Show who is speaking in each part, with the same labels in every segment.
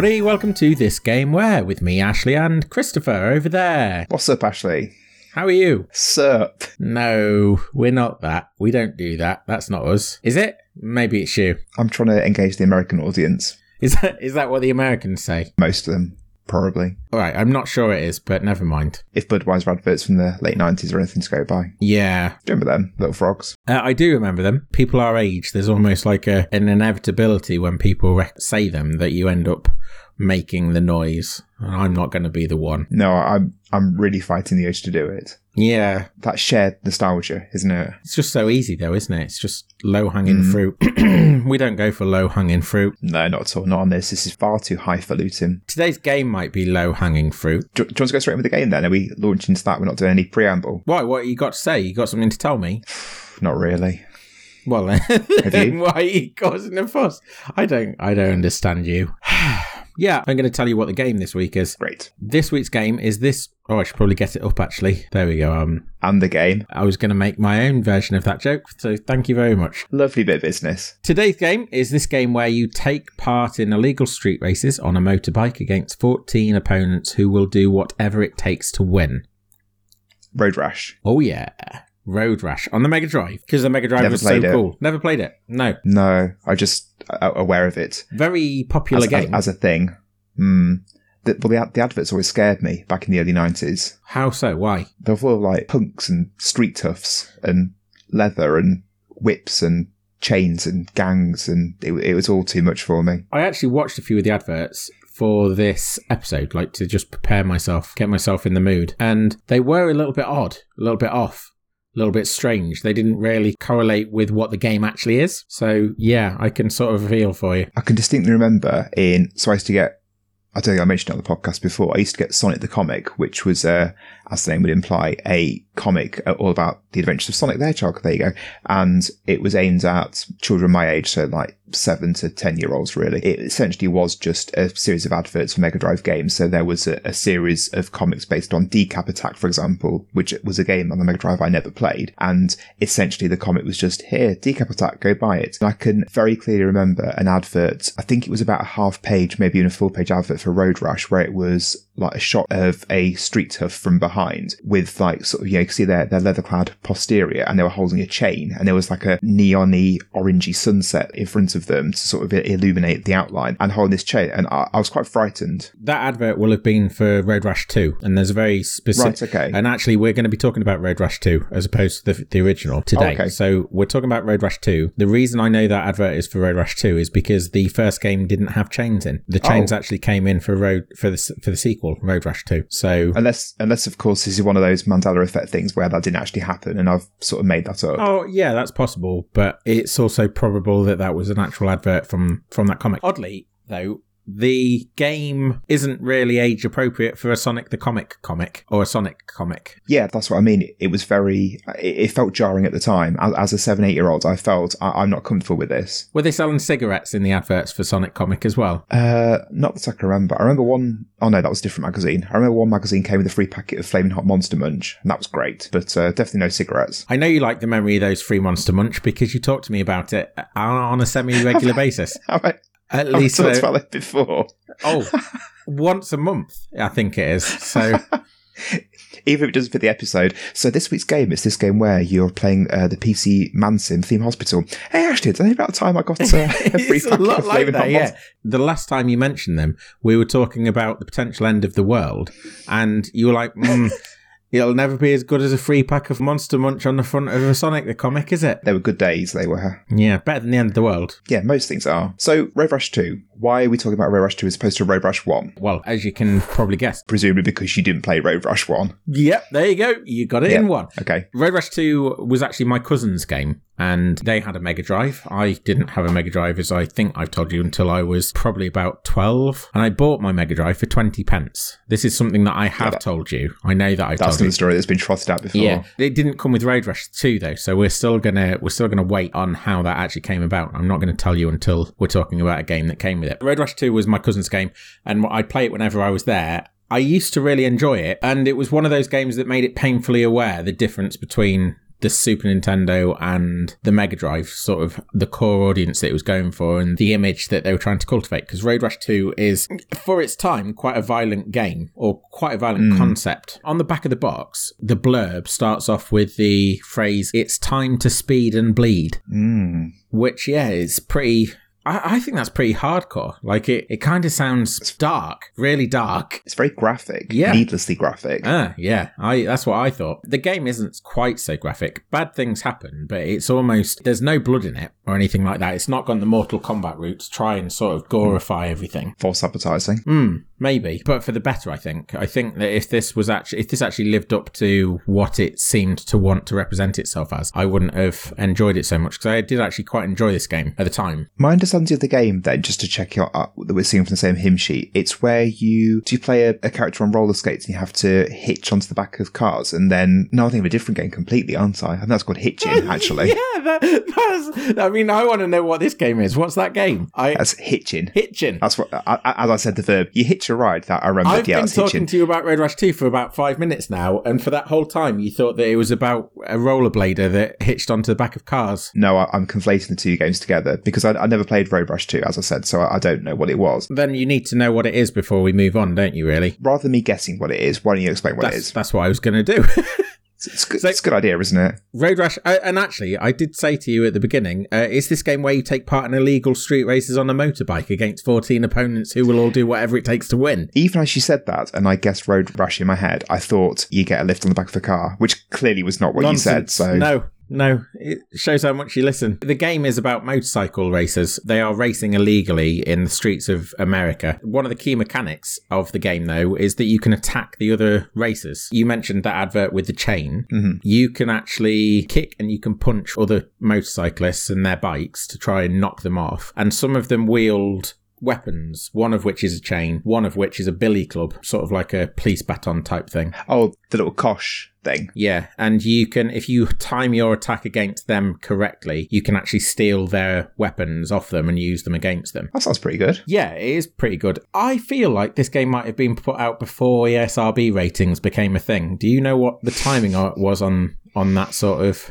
Speaker 1: Everybody. Welcome to This Game Where with me, Ashley, and Christopher over there.
Speaker 2: What's up, Ashley?
Speaker 1: How are you?
Speaker 2: Sup?
Speaker 1: No, we're not that. We don't do that. That's not us. Is it? Maybe it's you.
Speaker 2: I'm trying to engage the American audience.
Speaker 1: Is that is that what the Americans say?
Speaker 2: Most of them, probably.
Speaker 1: All right, I'm not sure it is, but never mind.
Speaker 2: If Budweiser adverts from the late 90s or anything to go by.
Speaker 1: Yeah,
Speaker 2: Do you remember them? Little frogs.
Speaker 1: uh, I do remember them. People our age, there's almost like a, an inevitability when people re- say them that you end up making the noise. And I'm not going to be the one.
Speaker 2: No, I'm I'm really fighting the urge to do it.
Speaker 1: Yeah,
Speaker 2: That shared nostalgia, isn't it?
Speaker 1: It's just so easy, though, isn't it? It's just low hanging mm. fruit. we don't go for low hanging fruit.
Speaker 2: No, not at all. Not on this. This is far too highfalutin.
Speaker 1: Today's game might be low hanging fruit.
Speaker 2: Do, do you want to go straight into the game then? Are we launching into that? We're not doing any preamble.
Speaker 1: Why? What you got to say? You got something to tell me?
Speaker 2: Not really.
Speaker 1: Well, then, why are you causing a fuss? I don't. I don't understand you. yeah, I'm going to tell you what the game this week is.
Speaker 2: Great.
Speaker 1: This week's game is this. Oh, I should probably get it up. Actually, there we go. Um,
Speaker 2: And the game.
Speaker 1: I was going to make my own version of that joke, so thank you very much.
Speaker 2: Lovely bit of business.
Speaker 1: Today's game is this game where you take part in illegal street races on a motorbike against 14 opponents who will do whatever it takes to win.
Speaker 2: Road Rash.
Speaker 1: Oh, yeah. Road Rash on the Mega Drive because the Mega Drive
Speaker 2: Never
Speaker 1: was so
Speaker 2: it.
Speaker 1: cool. Never played it. No.
Speaker 2: No, I just uh, aware of it.
Speaker 1: Very popular
Speaker 2: as, as,
Speaker 1: game.
Speaker 2: as a thing. Hmm. The, well, the, the adverts always scared me back in the early 90s.
Speaker 1: How so? Why?
Speaker 2: They were full of like punks and street toughs and leather and whips and chains and gangs, and it, it was all too much for me.
Speaker 1: I actually watched a few of the adverts for this episode, like to just prepare myself, get myself in the mood. And they were a little bit odd, a little bit off, little bit strange. They didn't really correlate with what the game actually is. So, yeah, I can sort of feel for you.
Speaker 2: I can distinctly remember in, so I used to get, I don't think I mentioned it on the podcast before, I used to get Sonic the Comic, which was, uh, as the name would imply, a comic uh, all about the adventures of Sonic the Hedgehog. There you go. And it was aimed at children my age, so like seven to 10 year olds, really. It essentially was just a series of adverts for Mega Drive games. So there was a, a series of comics based on Decap Attack, for example, which was a game on the Mega Drive I never played. And essentially the comic was just here, Decap Attack, go buy it. And I can very clearly remember an advert. I think it was about a half page, maybe even a full page advert for Road Rash, where it was like a shot of a street tough from behind with like sort of, you know, you can see their, their leather clad posterior and they were holding a chain and there was like a neon-y orangey sunset in front of them to sort of illuminate the outline and holding this chain. And I, I was quite frightened.
Speaker 1: That advert will have been for Road Rash 2, and there's a very specific.
Speaker 2: Right, okay.
Speaker 1: And actually, we're going to be talking about Road Rash 2 as opposed to the, the original today.
Speaker 2: Okay.
Speaker 1: So we're talking about Road Rash 2. The reason I know that advert is for Road Rash 2 is because the first game didn't have chains in. The chains
Speaker 2: Oh.
Speaker 1: actually came in for Road for the for the sequel, Road Rash 2. So.
Speaker 2: Unless, unless of course this is one of those Mandela effect things where that didn't actually happen and I've sort of made that up.
Speaker 1: Oh yeah, that's possible, but it's also probable that that was an actual advert from from that comic. Oddly, though, the game isn't really age appropriate for a Sonic the Comic comic or a Sonic comic.
Speaker 2: Yeah, that's what I mean. It was very, it, felt jarring at the time. As, a seven, eight year old, I felt I, I'm not comfortable with this.
Speaker 1: Were they selling cigarettes in the adverts for Sonic comic as well?
Speaker 2: Uh, not that I can remember. I remember one, oh no, that was a different magazine. I remember one magazine came with a free packet of Flaming Hot Monster Munch, and that was great, but uh, definitely no cigarettes.
Speaker 1: I know you like the memory of those free Monster Munch because you talk to me about it on a semi-regular basis.
Speaker 2: Have I,
Speaker 1: At
Speaker 2: have I
Speaker 1: least,
Speaker 2: talked about it before?
Speaker 1: oh, once a month, I think it is. So
Speaker 2: Even if it doesn't fit the episode. So this week's game is this game where you're playing uh, the PC Mansim theme hospital. Hey, Ashley, tell me about the time I got uh, a free
Speaker 1: it's a lot
Speaker 2: of
Speaker 1: like that, yeah. The last time you mentioned them, we were talking about the potential end of the world, and you were like, mm, "It'll never be as good as a free pack of Monster Munch on the front of a Sonic the comic, is it?"
Speaker 2: They were good days, they were.
Speaker 1: Yeah, better than the end of the world.
Speaker 2: Yeah, most things are. So, Road Rash 2. Why are we talking about Road Rash 2 as opposed to Road Rash 1?
Speaker 1: Well, as you can probably guess.
Speaker 2: Presumably because you didn't play Road Rash 1.
Speaker 1: Yep, there you go. You got it in one.
Speaker 2: Okay.
Speaker 1: Road Rash 2 was actually my cousin's game, and they had a Mega Drive. I didn't have a Mega Drive, as I think I've told you, until I was probably about 12. And I bought my Mega Drive for 20 pence. This is something that I have
Speaker 2: that-
Speaker 1: told you. I know that I've
Speaker 2: That's
Speaker 1: told you.
Speaker 2: another story that's been trotted out before.
Speaker 1: Yeah, it didn't come with Road Rash 2 though, so we're still gonna we're still gonna wait on how that actually came about. I'm not gonna tell you until we're talking about a game that came with it. Road Rash 2 was my cousin's game, and I'd play it whenever I was there. I used to really enjoy it, and it was one of those games that made it painfully aware the difference between the Super Nintendo and the Mega Drive, sort of the core audience that it was going for and the image that they were trying to cultivate. Because Road Rash 2 is, for its time, quite a violent game or quite a violent concept. On the back of the box, the blurb starts off with the phrase, It's time to speed and bleed,
Speaker 2: Mm.
Speaker 1: which, yeah, is pretty. I, I think that's pretty hardcore. Like it, it kind of sounds dark, really dark.
Speaker 2: It's very graphic,
Speaker 1: Yeah.
Speaker 2: needlessly graphic.
Speaker 1: Ah, yeah, I that's what I thought. The game isn't quite so graphic. Bad things happen, but it's almost there's no blood in it or anything like that. It's not gone the Mortal Kombat route to try and sort of glorify everything.
Speaker 2: False advertising.
Speaker 1: Hmm, maybe, but for the better, I think. I think that if this was actually if this actually lived up to what it seemed to want to represent itself as, I wouldn't have enjoyed it so much because I did actually quite enjoy this game at the time.
Speaker 2: My understanding of the game, then, just to check out uh, that we're seeing from the same hymn sheet, it's where you do you play a, a character on roller skates and you have to hitch onto the back of cars, and then no, I think of a different game completely, aren't I? I think that's called hitching, actually.
Speaker 1: yeah, that, that's. I mean, I want to know what this game is. What's that game? I
Speaker 2: That's hitching.
Speaker 1: hitching.
Speaker 2: That's what, as I said, the verb. You hitch a ride. That I remember.
Speaker 1: I've
Speaker 2: yeah,
Speaker 1: been talking to you about Road Rash 2 for about five minutes now, and for that whole time, you thought that it was about a rollerblader that hitched onto the back of cars.
Speaker 2: No, I, I'm conflating the two games together because I, I never played Road Rash 2, as I said, so I, I don't know what it was.
Speaker 1: Then you need to know what it is before we move on, don't you, really?
Speaker 2: Rather than me guessing what it is, why don't you explain what it
Speaker 1: That's,
Speaker 2: is?
Speaker 1: that's what I was going to do.
Speaker 2: It's, good,
Speaker 1: so-
Speaker 2: it's a good idea, isn't it?
Speaker 1: Road Rash, uh, and actually, I did say to you at the beginning, uh, is this game where you take part in illegal street races on a motorbike against 14 opponents who will all do whatever it takes to win?
Speaker 2: Even as you said that, and I guessed Road Rash in my head, I thought you get a lift on the back of the car, which clearly was not what you said. So
Speaker 1: No, no, it shows how much you listen. The game is about motorcycle racers. They are racing illegally in the streets of America. One of the key mechanics of the game, though, is that you can attack the other racers. You mentioned that advert with the chain.
Speaker 2: Mhm.
Speaker 1: You can actually kick and you can punch other motorcyclists and their bikes to try and knock them off. And some of them wield weapons, one of which is a chain, one of which is a billy club, sort of like a police baton type thing.
Speaker 2: oh, the little cosh thing.
Speaker 1: Yeah, and you can, if you time your attack against them correctly, you can actually steal their weapons off them and use them against them.
Speaker 2: That sounds pretty good.
Speaker 1: Yeah, it is pretty good. I feel like this game might have been put out before ESRB ratings became a thing. Do you know what the timing was on on that sort of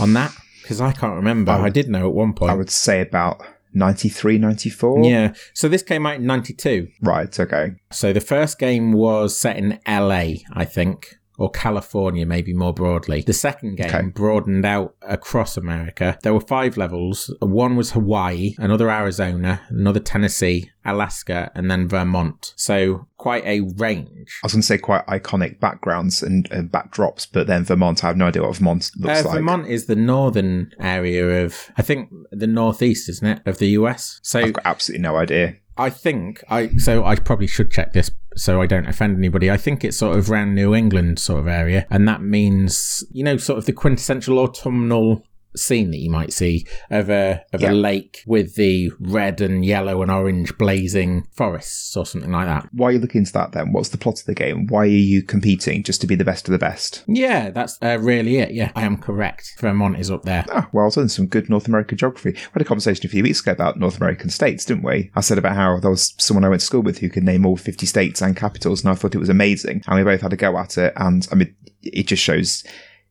Speaker 1: on that? Because I can't remember.
Speaker 2: I would-
Speaker 1: I did know at one point.
Speaker 2: I would say about 93, 94.
Speaker 1: yeah. So this came out in '92.
Speaker 2: Right, okay.
Speaker 1: So the first game was set in LA, I think, or California, maybe more broadly. The second game
Speaker 2: Okay.
Speaker 1: broadened out across America. There were five levels. One was Hawaii, another Arizona, another Tennessee, Alaska, and then Vermont. So quite a range.
Speaker 2: I was going to say quite iconic backgrounds and, and backdrops, but then Vermont, I have no idea what Vermont looks
Speaker 1: Uh,
Speaker 2: like.
Speaker 1: Vermont is the northern area of, I think, the northeast, isn't it, of the US? So
Speaker 2: I've got absolutely no idea.
Speaker 1: I think I so I probably should check this so I don't offend anybody. I think it's sort of around New England sort of area, and that means you know sort of the quintessential autumnal scene that you might see of a of
Speaker 2: Yeah.
Speaker 1: a lake with the red and yellow and orange blazing forests or something like that.
Speaker 2: Why are you looking into that then? What's the plot of the game? Why are you competing just to be the best of the best?
Speaker 1: Yeah, that's uh, really it. Yeah, I am correct. Vermont is up there.
Speaker 2: Ah, well done. Some good North American geography. We had a conversation a few weeks ago about North American states, didn't we? I said about how there was someone I went to school with who could name all 50 states and capitals, and I thought it was amazing. And we both had a go at it. And I mean, it just shows,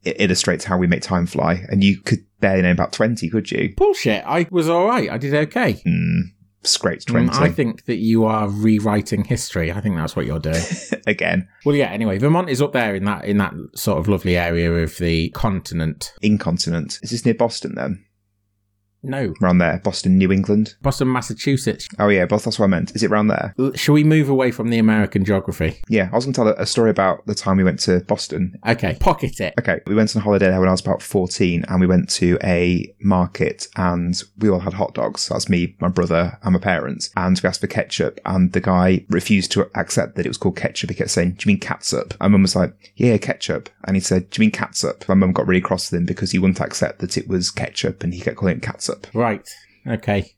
Speaker 2: it illustrates how we make time fly. And you could barely name about 20, could you?
Speaker 1: Bullshit. I was all right. I did okay.
Speaker 2: Hmm. Scraped
Speaker 1: Mm,
Speaker 2: 20.
Speaker 1: I think that you are rewriting history. I think that's what you're doing.
Speaker 2: Again,
Speaker 1: Well, yeah. Anyway, Vermont is up there in that in that sort of lovely area of the continent.
Speaker 2: incontinent. Is this near Boston then?
Speaker 1: No,
Speaker 2: Around there? Boston, New England?
Speaker 1: Boston, Massachusetts.
Speaker 2: Oh, yeah, both. that's what I meant. Is it around there?
Speaker 1: L- Shall we move away from the American geography?
Speaker 2: Yeah, I was going to tell a- a story about the time we went to Boston
Speaker 1: Okay, pocket it.
Speaker 2: Okay, we went on holiday there when I was about 14 and we went to a market and we all had hot dogs. That's me, my brother and my parents. And we asked for ketchup and the guy refused to accept that it was called ketchup. He kept saying, do you mean catsup? And mum was like, yeah, ketchup. And he said, do you mean catsup? My mum got really cross with him because he wouldn't accept that it was ketchup and he kept calling it catsup.
Speaker 1: Right. Okay.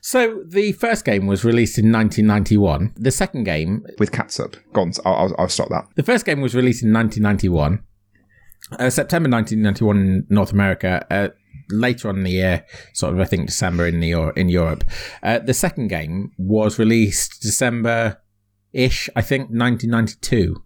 Speaker 1: So the first game was released in 1991. The second game,
Speaker 2: With catsup. Go on, I'll, I'll, I'll stop that.
Speaker 1: the first game was released in 1991. Uh, September 1991 in North America. Uh, later on in the year, sort of I think December in the in Europe. Uh, the second game was released December ish, I think 1992.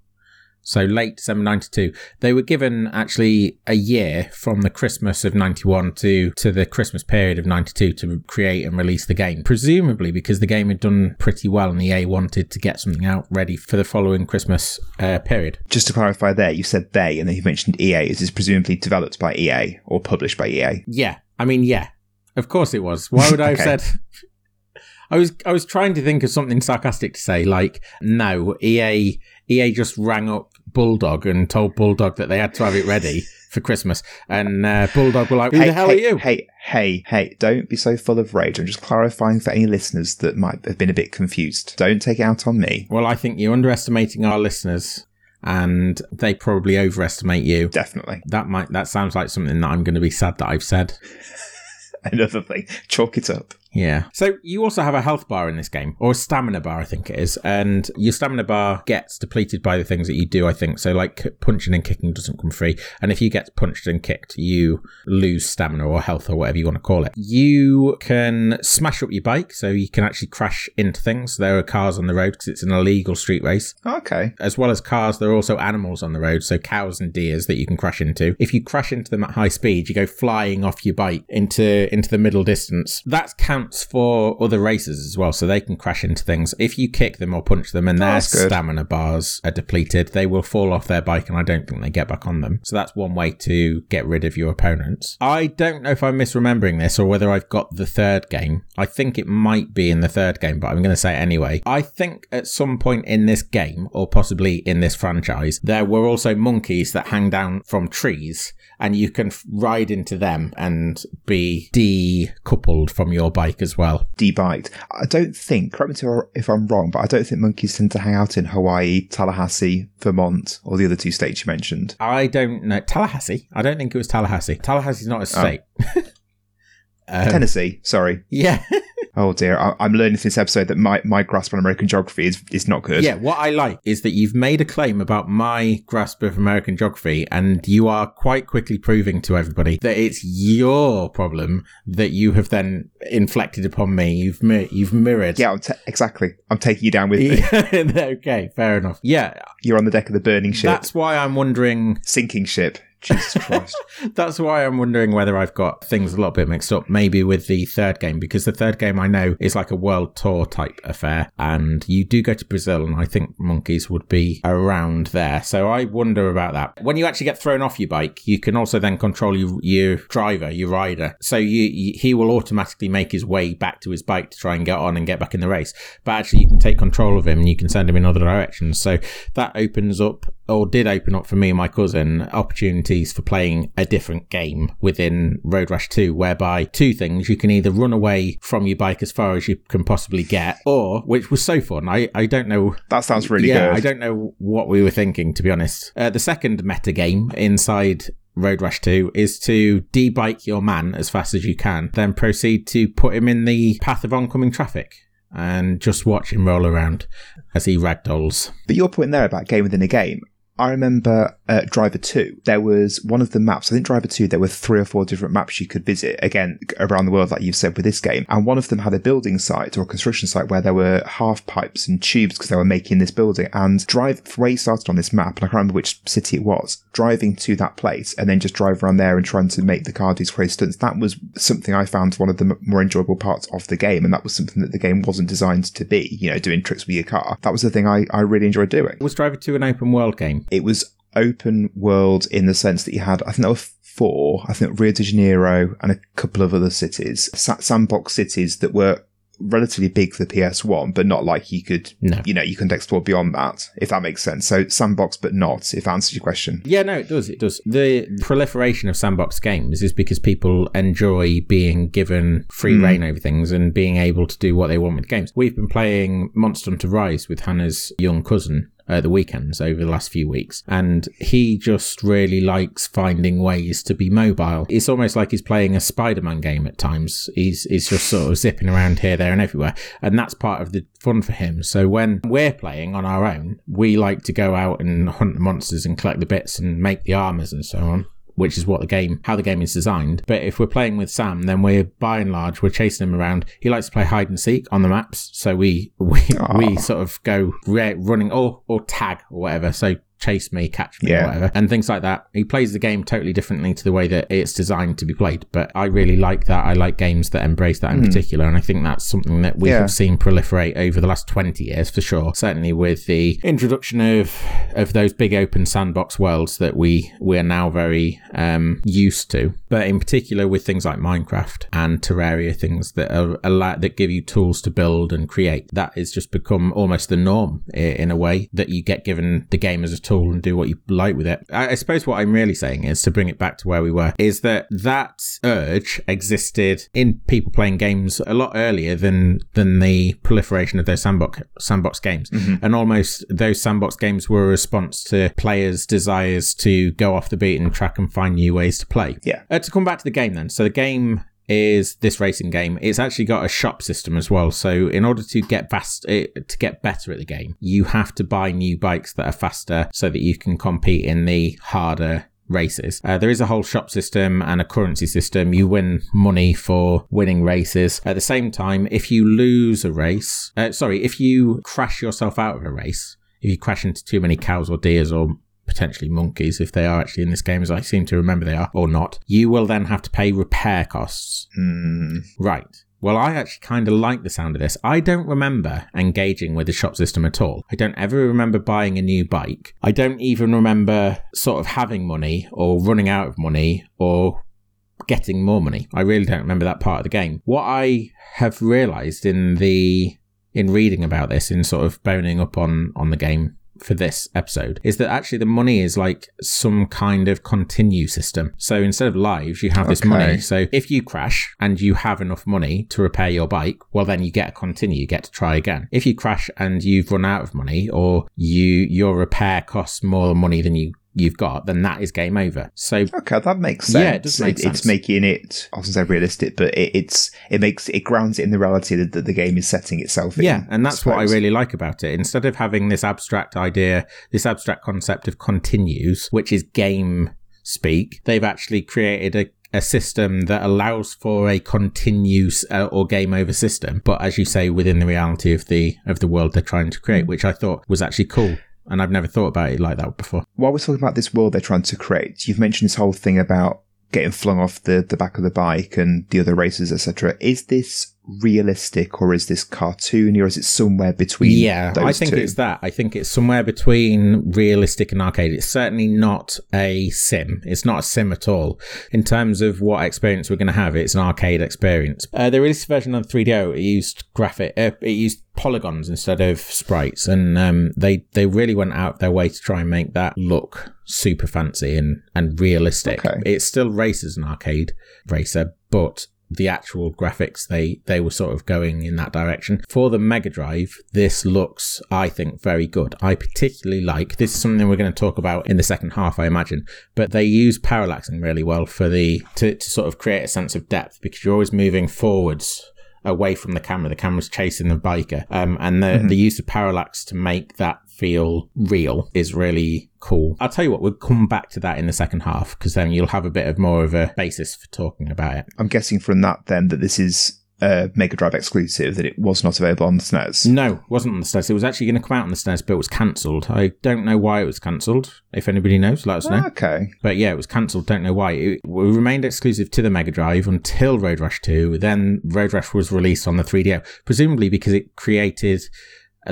Speaker 1: So late December 92. They were given actually a year from the Christmas of 91 to, to the Christmas period of 92 to create and release the game. Presumably because the game had done pretty well and EA wanted to get something out ready for the following Christmas uh, period.
Speaker 2: Just to clarify there, you said they and then you mentioned EA. Is this presumably developed by EA or published by EA?
Speaker 1: Yeah. I mean, yeah. Of course it was. Why would I have
Speaker 2: Okay.
Speaker 1: said I was I was trying to think of something sarcastic to say, like, no, EA EA just rang up Bulldog and told Bulldog that they had to have it ready for Christmas. And uh, Bulldog were like, Who
Speaker 2: hey,
Speaker 1: the hell
Speaker 2: hey,
Speaker 1: are you?
Speaker 2: Hey, hey, hey, don't be so full of rage. I'm just clarifying for any listeners that might have been a bit confused. Don't take it out on me.
Speaker 1: Well, I think you're underestimating our listeners and they probably overestimate you.
Speaker 2: Definitely.
Speaker 1: That might that sounds like something that I'm gonna be sad that I've said.
Speaker 2: Another thing. Chalk it up.
Speaker 1: Yeah. So you also have a health bar in this game, or a stamina bar, I think it is. And your stamina bar gets depleted by the things that you do, I think. So, like, punching and kicking doesn't come free. And if you get punched and kicked, you lose stamina or health or whatever you want to call it. You can smash up your bike, so you can actually crash into things. There are cars on the road because it's an illegal street race.
Speaker 2: Okay.
Speaker 1: As well as cars, there are also animals on the road, so cows and deers that you can crash into. If you crash into them at high speed, you go flying off your bike into into the middle distance. That for other races as well, so they can crash into things. If you kick them or punch them and oh, their
Speaker 2: that's
Speaker 1: stamina bars are depleted, they will fall off their bike, and I don't think they get back on them. So that's one way to get rid of your opponents. I don't know if I'm misremembering this or whether I've got the third game. I think it might be in the third game, but I'm going to say it anyway. I think at some point in this game, or possibly in this franchise, there were also monkeys that hang down from trees. And you can ride into them and be decoupled from your bike as well.
Speaker 2: Debiked. I don't think, correct me if I'm wrong, but I don't think monkeys tend to hang out in Hawaii, Tallahassee, Vermont, or the other two states you mentioned.
Speaker 1: I don't know. Tallahassee? I don't think it was Tallahassee. Tallahassee's not a state. Um,
Speaker 2: Tennessee, sorry.
Speaker 1: yeah.
Speaker 2: Oh dear, I- I'm learning from this episode that my, my grasp on American geography is, is not good.
Speaker 1: Yeah, what I like is that you've made a claim about my grasp of American geography, and you are quite quickly proving to everybody that it's your problem that you have then inflected upon me. You've mi- you've mirrored.
Speaker 2: Yeah, I'm ta- exactly. I'm taking you down with me.
Speaker 1: okay, fair enough. Yeah,
Speaker 2: You're on the deck of the burning ship,
Speaker 1: that's why I'm wondering.
Speaker 2: sinking ship. Jesus Christ.
Speaker 1: That's why I'm wondering whether I've got things a little bit mixed up, maybe with the third game, because the third game I know is like a world tour type affair, and you do go to Brazil, and I think monkeys would be around there. So I wonder about that. When you actually get thrown off your bike, you can also then control your, your driver, your rider. So you, you, he will automatically make his way back to his bike to try and get on and get back in the race. But actually, you can take control of him and you can send him in other directions. So that opens up, or did open up for me and my cousin, opportunities for playing a different game within Road Rash 2, whereby two things you can either run away from your bike as far as you can possibly get, or, which was so fun, I, I don't know
Speaker 2: That sounds really
Speaker 1: yeah,
Speaker 2: good.
Speaker 1: I don't know what we were thinking, to be honest. Uh, the second meta game inside Road Rash 2 is to debike your man as fast as you can, then proceed to put him in the path of oncoming traffic and just watch him roll around as he ragdolls.
Speaker 2: But your point there about game within a game, I remember uh, Driver 2, there was one of the maps, I think Driver 2, there were three or four different maps you could visit, again, around the world, like you've said with this game. And one of them had a building site or a construction site where there were half pipes and tubes because they were making this building. And drive, where you started on this map, and I can't remember which city it was, driving to that place and then just drive around there and trying to make the car do crazy stunts, that was something I found one of the more enjoyable parts of the game. And that was something that the game wasn't designed to be, you know, doing tricks with your car. That was the thing I, I really enjoyed doing.
Speaker 1: Was Driver 2 an open world game?
Speaker 2: It was open world in the sense that you had, I think there were four, I think Rio de Janeiro and a couple of other cities, sandbox cities that were relatively big for the PS1, but not like you could,
Speaker 1: No.
Speaker 2: you know, you couldn't explore beyond that, if that makes sense. So sandbox, but not, if that answers your question.
Speaker 1: Yeah, no, it does. It does. The proliferation of sandbox games is because people enjoy being given free hmm. rein over things and being able to do what they want with games. We've been playing Monster Hunter Rise with Hannah's young cousin at the weekends over the last few weeks, and he just really likes finding ways to be mobile. It's almost like he's playing a Spider-Man game at times. He's he's just sort of zipping around here, there, and everywhere, and that's part of the fun for him. So when we're playing on our own, we like to go out and hunt the monsters and collect the bits and make the armors and so on which is what the game, how the game is designed. But if we're playing with Sam, then we're by and large we're chasing him around. He likes to play hide and seek on the maps, so we we we sort of go re- running or or tag or whatever. So chase me, catch me,
Speaker 2: Yeah.
Speaker 1: whatever, and things like that. He plays the game totally differently to the way that it's designed to be played. But I really like that. I like games that embrace that in particular, and I think that's something that we.
Speaker 2: Yeah.
Speaker 1: have seen proliferate over the last twenty years for sure. Certainly with the introduction of of those big open sandbox worlds that we we are now very um, used to, but in particular with things like Minecraft and Terraria, things that are allow, that give you tools to build and create. That has just become almost the norm in a way that you get given the game as a tool and do what you like with it. I, I suppose what I'm really saying is to bring it back to where we were is that that urge existed in people playing games a lot earlier than than the proliferation of those sandbox sandbox games, and almost those sandbox games were a response to players' desires to go off the beaten track and find new ways to play.
Speaker 2: Yeah.
Speaker 1: Uh, to come back to the game then. So the game is this racing game. It's actually got a shop system as well. So in order to get fast, eh, to get better at the game, you have to buy new bikes that are faster so that you can compete in the harder races. Uh, there is a whole shop system and a currency system. You win money for winning races. At the same time, if you lose a race, uh, sorry, if you crash yourself out of a race, if you crash into too many cows or deers or potentially monkeys, if they are actually in this game, as I seem to remember they are, or not, you will then have to pay repair costs.
Speaker 2: Mm,
Speaker 1: Right. Well, I actually kind of like the sound of this. I don't remember engaging with the shop system at all. I don't ever remember buying a new bike. I don't even remember sort of having money or running out of money or getting more money. I really don't remember that part of the game. What I have realized in the in reading about this in sort of boning up on on the game for this episode is that actually the money is like some kind of continue system. So instead of lives, you have this
Speaker 2: Okay.
Speaker 1: money. So if you crash and you have enough money to repair your bike, well then you get a continue, you get to try again. If you crash and you've run out of money or you your repair costs more money than you you've got, then that is game over. So
Speaker 2: okay, that makes sense.
Speaker 1: Yeah, it does make sense.
Speaker 2: It's making it, I wasn't say realistic, but it, it's it makes it grounds it in the reality that, that the game is setting itself in.
Speaker 1: Yeah, and that's what I really like about it. Instead of having this abstract idea, this abstract concept of continues, which is game speak, they've actually created a a system that allows for a continuous uh, or game over system, but as you say, within the reality of the of the world they're trying to create, which I thought was actually cool, and I've never thought about it like that before.
Speaker 2: While we're talking about this world they're trying to create, you've mentioned this whole thing about getting flung off the, the back of the bike and the other races, etc. Is this realistic or is this cartoony or is it somewhere between
Speaker 1: Yeah, I think
Speaker 2: two?
Speaker 1: it's that. I think it's somewhere between realistic and arcade. It's certainly not a sim. It's not a sim at all. In terms of what experience we're going to have, it's an arcade experience. Uh, the release version of 3DO, it used graphic, uh, it used polygons instead of sprites, and um, they they really went out their way to try and make that look super fancy and and realistic.
Speaker 2: Okay.
Speaker 1: It still races an arcade racer, but the actual graphics they they were sort of going in that direction. For the mega drive this looks i think very good. I particularly like this is something we're going to talk about in the second half i imagine but they use parallaxing really well for the to, to sort of create a sense of depth because you're always moving forwards away from the camera. The camera's chasing the biker. Um, and the, the use of parallax to make that feel real is really cool i'll tell you what we'll come back to that in the second half because then you'll have a bit of more of a basis for talking about it
Speaker 2: I'm guessing from that then that this is a Mega Drive exclusive, that it was not available on the SNES.
Speaker 1: No, it wasn't on the SNES. It was actually going to come out on the SNES, but it was cancelled. I don't know why it was cancelled. If anybody knows, let us know.
Speaker 2: Ah, okay.
Speaker 1: But yeah, it was cancelled. Don't know why. It remained exclusive to the Mega Drive until Road Rash 2. Then Road Rash was released on the 3DO, presumably because it created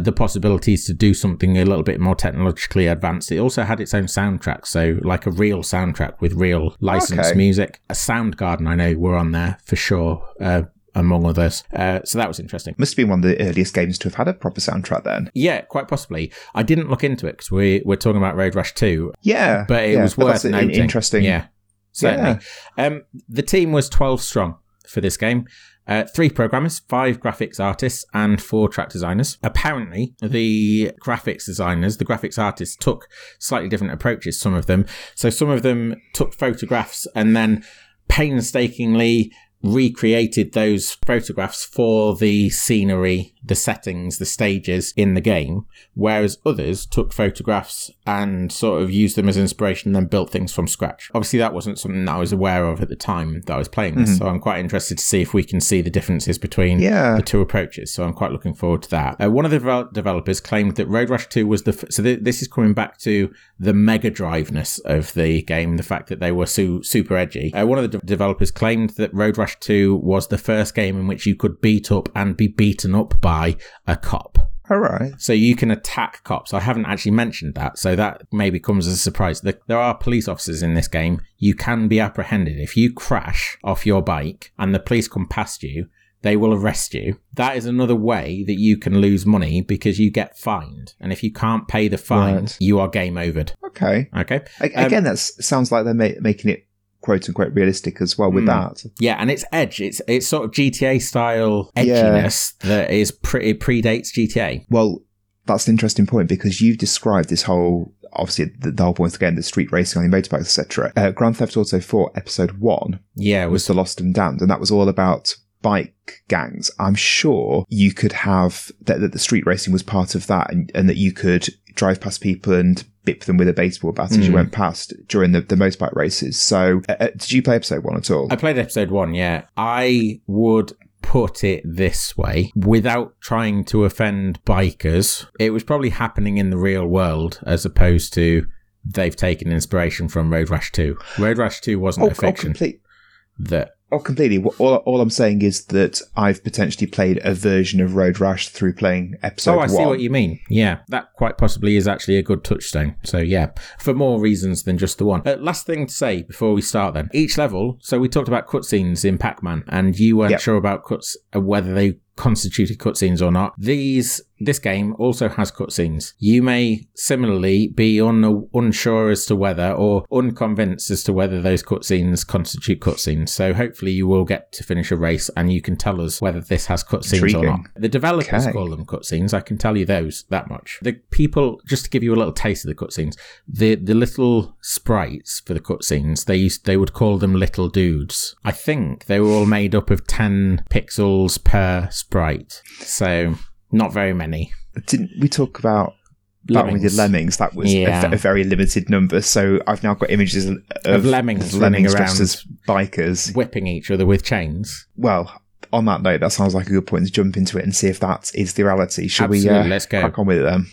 Speaker 1: the possibilities to do something a little bit more technologically advanced. It also had its own soundtrack, so like a real soundtrack with real licensed
Speaker 2: Okay.
Speaker 1: music. A Soundgarden, I know, were on there for sure, uh, among others. Uh, so that was interesting.
Speaker 2: Must have been one of the earliest games to have had a proper soundtrack then.
Speaker 1: Yeah, quite possibly. I didn't look into it because we we're talking about Road Rash 2,
Speaker 2: Yeah.
Speaker 1: but it
Speaker 2: yeah,
Speaker 1: was
Speaker 2: but
Speaker 1: worth noting.
Speaker 2: interesting.
Speaker 1: Yeah, certainly. Um, the team was 12 strong for this game. Uh, three programmers, five graphics artists, and four track designers. Apparently, the graphics designers, the graphics artists, took slightly different approaches. Some of them, so some of them took photographs and then painstakingly recreated those photographs for the scenery the settings, the stages in the game, whereas others took photographs and sort of used them as inspiration and then built things from scratch. Obviously, that wasn't something that I was aware of at the time that I was playing this, so I'm quite interested to see if we can see the differences between
Speaker 2: Yeah.
Speaker 1: the two approaches. So I'm quite looking forward to that. Uh, one of the devel- developers claimed that Road Rash 2 was the. F- so th- this is coming back to the mega driveness of the game, the fact that they were su- super edgy. Uh, one of the de- developers claimed that Road Rash 2 was the first game in which you could beat up and be beaten up by a cop.
Speaker 2: All right.
Speaker 1: So you can attack cops. I haven't actually mentioned that, so that maybe comes as a surprise. There there are police officers in this game. You can be apprehended if you crash off your bike and the police come past you. They will arrest you. That is another way that you can lose money because you get fined, and if you can't pay the fine,
Speaker 2: Right.
Speaker 1: you are game overed.
Speaker 2: Okay.
Speaker 1: Okay. Um,
Speaker 2: Again, that sounds like they're ma- making it quote unquote realistic as well with
Speaker 1: Hmm.
Speaker 2: that.
Speaker 1: Yeah, and it's edge. It's it's sort of GTA style
Speaker 2: Yeah.
Speaker 1: edginess that is pretty it predates GTA.
Speaker 2: Well, that's an interesting point because you've described this whole, obviously, the, the whole point again, the street racing on the motorbikes, etc. Uh, Grand Theft Auto 4, episode 1
Speaker 1: Yeah,
Speaker 2: was
Speaker 1: was
Speaker 2: The Lost and Damned, and that was all about bike gangs. I'm sure you could have that, that the street racing was part of that and, and that you could drive past people and bip them with a baseball bat as you
Speaker 1: Mm.
Speaker 2: went past during the, the motorbike races. So, uh, uh, did you play episode 1 at all?
Speaker 1: I played episode one, yeah. I would put it this way without trying to offend bikers. It was probably happening in the real world as opposed to they've taken inspiration from Road Rash 2. Road Rash 2 wasn't
Speaker 2: oh,
Speaker 1: a fiction.
Speaker 2: complete,
Speaker 1: that
Speaker 2: Oh, completely. All, all I'm saying is that I've potentially played a version of Road Rash through playing episode
Speaker 1: Oh, I see what you mean. Yeah, that quite possibly is actually a good touchstone. So, yeah, for more reasons than just the one. Uh, last thing to say before we start then. Each level, so we talked about cutscenes in Pac Man, and you weren't
Speaker 2: Yep.
Speaker 1: sure about cuts, uh, whether they constituted cutscenes or not. These, this game also has cutscenes. You may similarly be un- unsure as to whether, or unconvinced as to whether those cutscenes constitute cutscenes. So, hopefully, you will get to finish a race and you can tell us whether this has cutscenes or not. The developers
Speaker 2: Okay.
Speaker 1: call them cutscenes. I can tell you those that much. The people, just to give you a little taste of the cutscenes, the the little sprites for the cutscenes, they used they would call them little dudes. I think they were all made up of ten pixels per sprite, so not very many.
Speaker 2: Didn't we talk about back when we did
Speaker 1: Lemmings.
Speaker 2: Lemmings? That was a
Speaker 1: Yeah.
Speaker 2: ve- a, very limited number. So I've now got images of,
Speaker 1: Of lemmings running
Speaker 2: dressed
Speaker 1: around.
Speaker 2: as bikers.
Speaker 1: whipping each other with chains.
Speaker 2: Well, on that note, that sounds like a good point to jump into it and see if that is the reality. We
Speaker 1: Absolutely,
Speaker 2: uh,
Speaker 1: let's go.
Speaker 2: crack on with it then?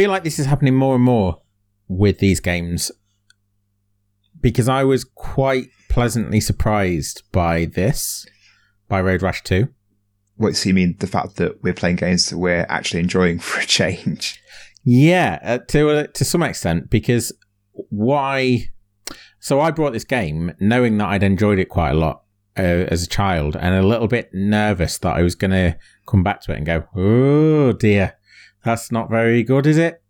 Speaker 1: Feel like this is happening more and more with these games because I was quite pleasantly surprised by this, by Road Rash 2.
Speaker 2: What so you mean the fact that we're playing games that we're actually enjoying for a change?
Speaker 1: Yeah, uh, to uh, to some extent, because why? So I brought this game knowing that I'd enjoyed it quite a lot uh, as a child, and a little bit nervous that I was going to come back to it and go, "Oh dear, that's not very good, is it?"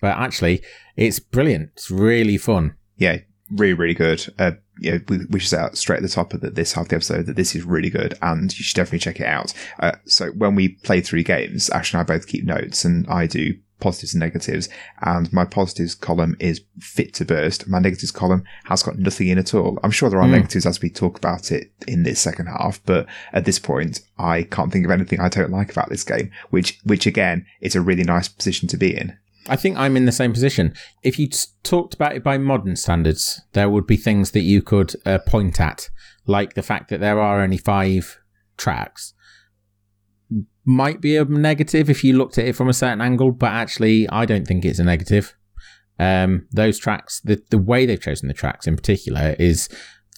Speaker 1: But actually, it's brilliant. It's really fun.
Speaker 2: Yeah, really, really good. Uh, yeah, we, we should say out straight at the top of the, this half of the episode that this is really good, and you should definitely check it out. Uh, so when we play through games, Ash and I both keep notes, and I do positives and negatives. And my positives column is fit to burst. My negatives column has got nothing in at all. I'm sure there are
Speaker 1: Mm.
Speaker 2: negatives as we talk about it in this second half, but at this point, I can't think of anything I don't like about this game. Which, which again, is a really nice position to be in.
Speaker 1: I think I'm in the same position. If you talked about it by modern standards, there would be things that you could uh, point at, like the fact that there are only five tracks. Might be a negative if you looked at it from a certain angle, but actually, I don't think it's a negative. Um, those tracks, the, the way they've chosen the tracks in particular is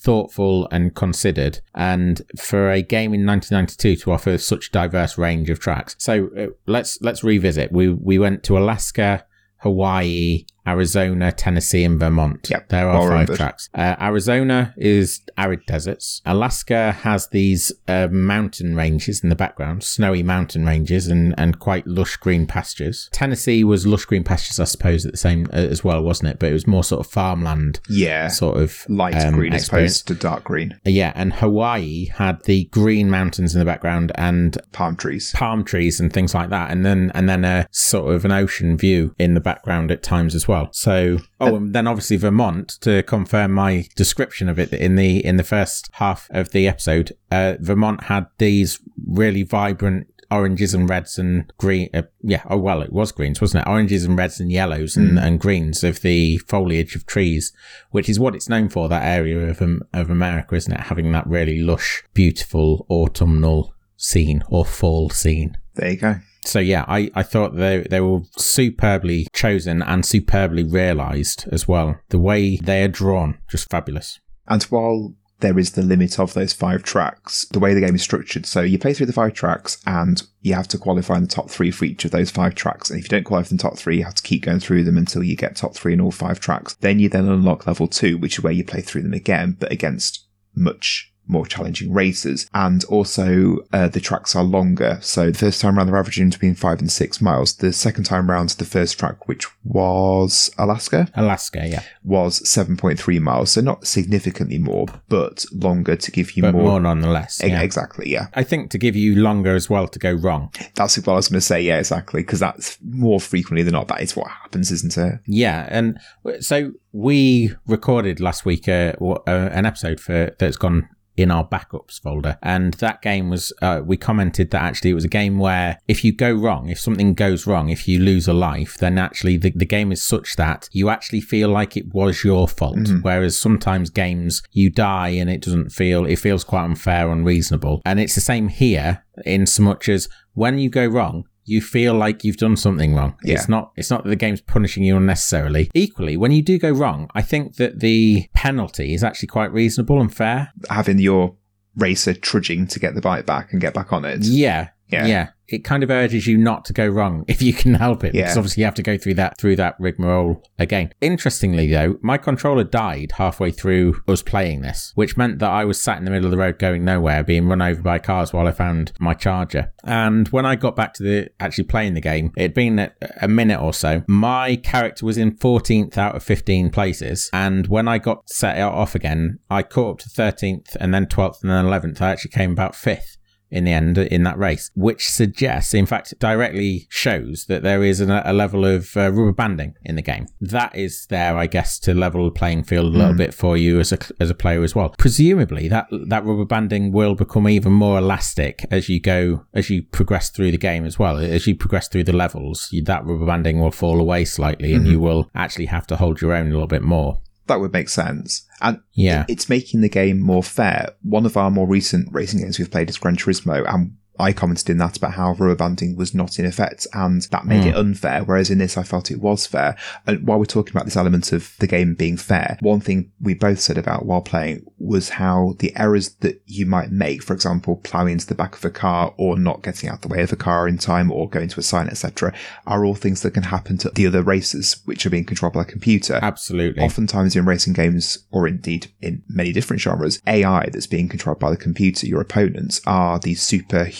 Speaker 1: thoughtful and considered. And for a game in 1992 to offer such diverse range of tracks, so uh, let's let's revisit. We we went to Alaska, Hawaii, Arizona, Tennessee, and Vermont.
Speaker 2: Yep,
Speaker 1: There are
Speaker 2: well
Speaker 1: five
Speaker 2: remembered.
Speaker 1: tracks. Uh, Arizona is arid deserts. Alaska has these uh, mountain ranges in the background, snowy mountain ranges, and, and quite lush green pastures. Tennessee was lush green pastures, I suppose, at the same uh, as well, wasn't it? But it was more sort of farmland
Speaker 2: Yeah.
Speaker 1: sort of
Speaker 2: Light
Speaker 1: um,
Speaker 2: green as opposed to dark green.
Speaker 1: Yeah, and Hawaii had the green mountains in the background and
Speaker 2: Palm trees.
Speaker 1: palm trees and things like that, and then and then a sort of an ocean view in the background at times as well. So, oh, and then obviously Vermont to confirm my description of it in the in the first half of the episode. Uh, Vermont had these really vibrant oranges and reds and green. Uh, yeah, oh well, it was greens, wasn't it? Oranges and reds and yellows and, and greens of the foliage of trees, which is what it's known for. That area of um, of America, isn't it? Having that really lush, beautiful autumnal scene or fall scene.
Speaker 2: There you go.
Speaker 1: So yeah, I, I thought they they were superbly chosen and superbly realised as well. The way they are drawn, just fabulous.
Speaker 2: And while there is the limit of those five tracks, the way the game is structured, so you play through the five tracks and you have to qualify in the top three for each of those five tracks. And if you don't qualify in the top three, you have to keep going through them until you get top three in all five tracks. Then you then unlock level two, which is where you play through them again, but against much more challenging races. And also, uh, the tracks are longer. So the first time around, they're averaging between five and six miles. The second time round, the first track, which was Alaska,
Speaker 1: Alaska, yeah,
Speaker 2: was 7.3 miles. So not significantly more, but longer to give you
Speaker 1: but
Speaker 2: more.
Speaker 1: more, nonetheless.
Speaker 2: E-
Speaker 1: yeah.
Speaker 2: Exactly, yeah.
Speaker 1: I think to give you longer as well to go wrong.
Speaker 2: That's what I was going to say. Yeah, exactly. Because that's more frequently than not, that is what happens, isn't it?
Speaker 1: Yeah, and so we recorded last week uh, uh, an episode for that's gone in our backups folder, and that game was uh, we commented that actually it was a game where if you go wrong, if something goes wrong, if you lose a life, then actually the, the game is such that you actually feel like it was your fault. Whereas sometimes games you die and it doesn't feel it feels quite unfair, unreasonable, and it's the same here in so much as when you go wrong. You feel like you've done something wrong.
Speaker 2: Yeah.
Speaker 1: It's not it's not that the game's punishing you unnecessarily. Equally, when you do go wrong, I think that the penalty is actually quite reasonable and fair.
Speaker 2: Having your racer trudging to get the bike back and get back on it.
Speaker 1: Yeah.
Speaker 2: Yeah.
Speaker 1: Yeah. It kind of urges you not to go wrong if you can help it. Because obviously you have to go through that through that rigmarole again. Interestingly though, my controller died halfway through us playing this, which meant that I was sat in the middle of the road going nowhere, being run over by cars while I found my charger. And when I got back to the actually playing the game, it had been a, a minute or so. My character was in 14th out of 15 places. And when I got set off again, I caught up to 13th and then 12th and then 11th. I actually came about 5th in the end in that race, which suggests, in fact, directly shows that there is an, a level of uh, rubber banding in the game. That is there, I guess, to level the playing field a little bit for you as a as a player as well. Presumably, that that rubber banding will become even more elastic as you go as you progress through the game as well. As you progress through the levels, you, that rubber banding will fall away slightly, and you will actually have to hold your own a little bit more.
Speaker 2: That would make sense. And
Speaker 1: Yeah.
Speaker 2: it's making the game more fair. One of our more recent racing games we've played is Gran Turismo, and I commented in that about how rubber banding was not in effect, and that made it hmm. unfair. Whereas in this, I felt it was fair. And while we're talking about this element of the game being fair, one thing we both said about while playing was how the errors that you might make, for example, plowing into the back of a car or not getting out the way of a car in time or going to a sign, etc., are all things that can happen to the other racers, which are being controlled by a computer
Speaker 1: Absolutely.
Speaker 2: oftentimes in racing games, or indeed in many different genres, AI that's being controlled by the computer, your opponents, are these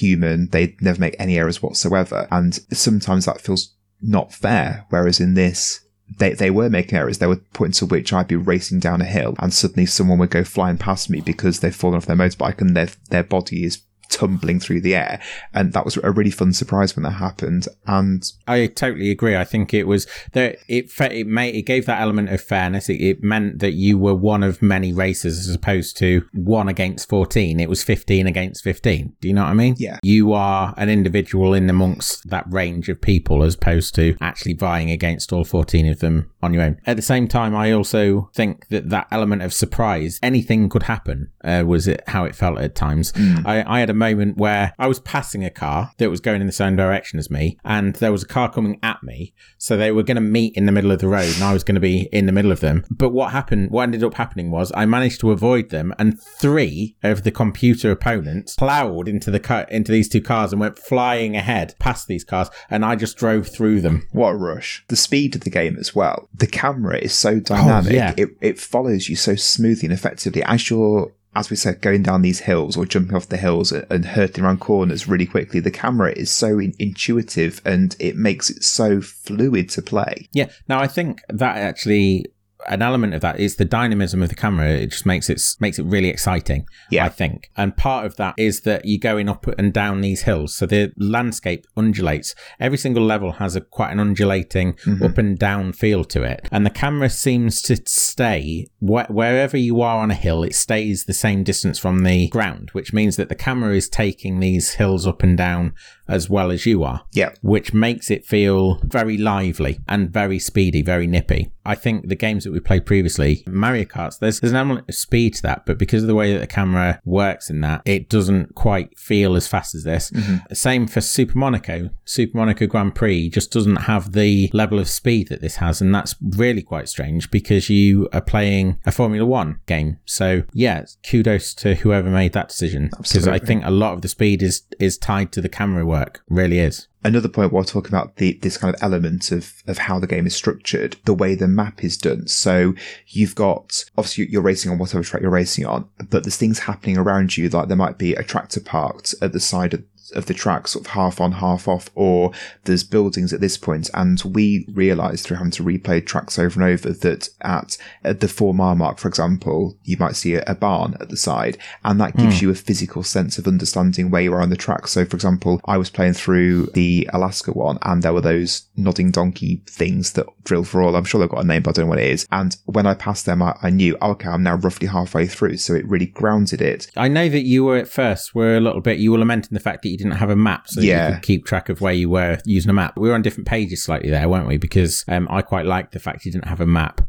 Speaker 2: superhuman. They never make any errors whatsoever. And sometimes that feels not fair. Whereas in this, they, they were making errors. There were points at which I'd be racing down a hill and suddenly someone would go flying past me because they've fallen off their motorbike and their, their body is tumbling through the air. And that was a really fun surprise when that happened. And
Speaker 1: I totally agree. I think it was that it it made it gave that element of fairness. It, it meant that you were one of many racers as opposed to one against fourteen. It was fifteen against fifteen. Do you know what I mean?
Speaker 2: Yeah.
Speaker 1: You are an individual in amongst that range of people as opposed to actually vying against all fourteen of them on your own. At the same time, I also think that that element of surprise, anything could happen uh, was it how it felt at times. I, I had a moment where I was passing a car that was going in the same direction as me, and there was a car coming at me. So they were going to meet in the middle of the road, and I was going to be in the middle of them. But what happened? What ended up happening was I managed to avoid them, and three of the computer opponents plowed into the car, into these two cars and went flying ahead past these cars, and I just drove through them.
Speaker 2: What a rush. The speed of the game as well. The camera is so dynamic.
Speaker 1: yeah.
Speaker 2: It, it follows you so smoothly and effectively as you're, as we said, going down these hills or jumping off the hills and, hurtling around corners really quickly. The camera is so in- intuitive and it makes it so fluid to play.
Speaker 1: Yeah. Now I think that actually an element of that is the dynamism of the camera. It just makes it makes it really exciting.
Speaker 2: Yeah.
Speaker 1: I think, and part of that is that you're going up and down these hills, so the landscape undulates. Every single level has a quite an undulating mm-hmm. up and down feel to it, and the camera seems to stay wh- wherever you are on a hill. It stays the same distance from the ground, which means that the camera is taking these hills up and down as well as you are
Speaker 2: Yeah.
Speaker 1: which makes it feel very lively and very speedy, very nippy. I think the games that we played previously, Mario Kart, there's, there's an element of speed to that, but because of the way that the camera works in that, it doesn't quite feel as fast as this. Mm-hmm. Same for Super Monaco. Super Monaco Grand Prix just doesn't have the level of speed that this has, and that's really quite strange because you are playing a Formula One game. So yeah, kudos to whoever made that decision because I think a lot of the speed is is tied to the camera work. Really is.
Speaker 2: Another point while talking about the, this kind of element of, of how the game is structured, the way the map is done. So you've got, obviously you're racing on whatever track you're racing on, but there's things happening around you, like there might be a tractor parked at the side of of the track, sort of half on, half off, or there's buildings at this point. And we realized through having to replay tracks over and over that at, at the four mile mark, for example, you might see a, a barn at the side, and that gives hmm. you a physical sense of understanding where you are on the track. So, for example, I was playing through the Alaska one, and there were those nodding donkey things that drill for all. I'm sure they've got a name, but I don't know what it is. And when I passed them, I, I knew, oh, okay, I'm now roughly halfway through. So it really grounded it.
Speaker 1: I know that you were at first were a little bit you were lamenting the fact that you didn't have a map, so
Speaker 2: Yeah.
Speaker 1: you could keep track of where you were using a map. We were on different pages slightly there, weren't we? Because um, I quite liked the fact you didn't have a map.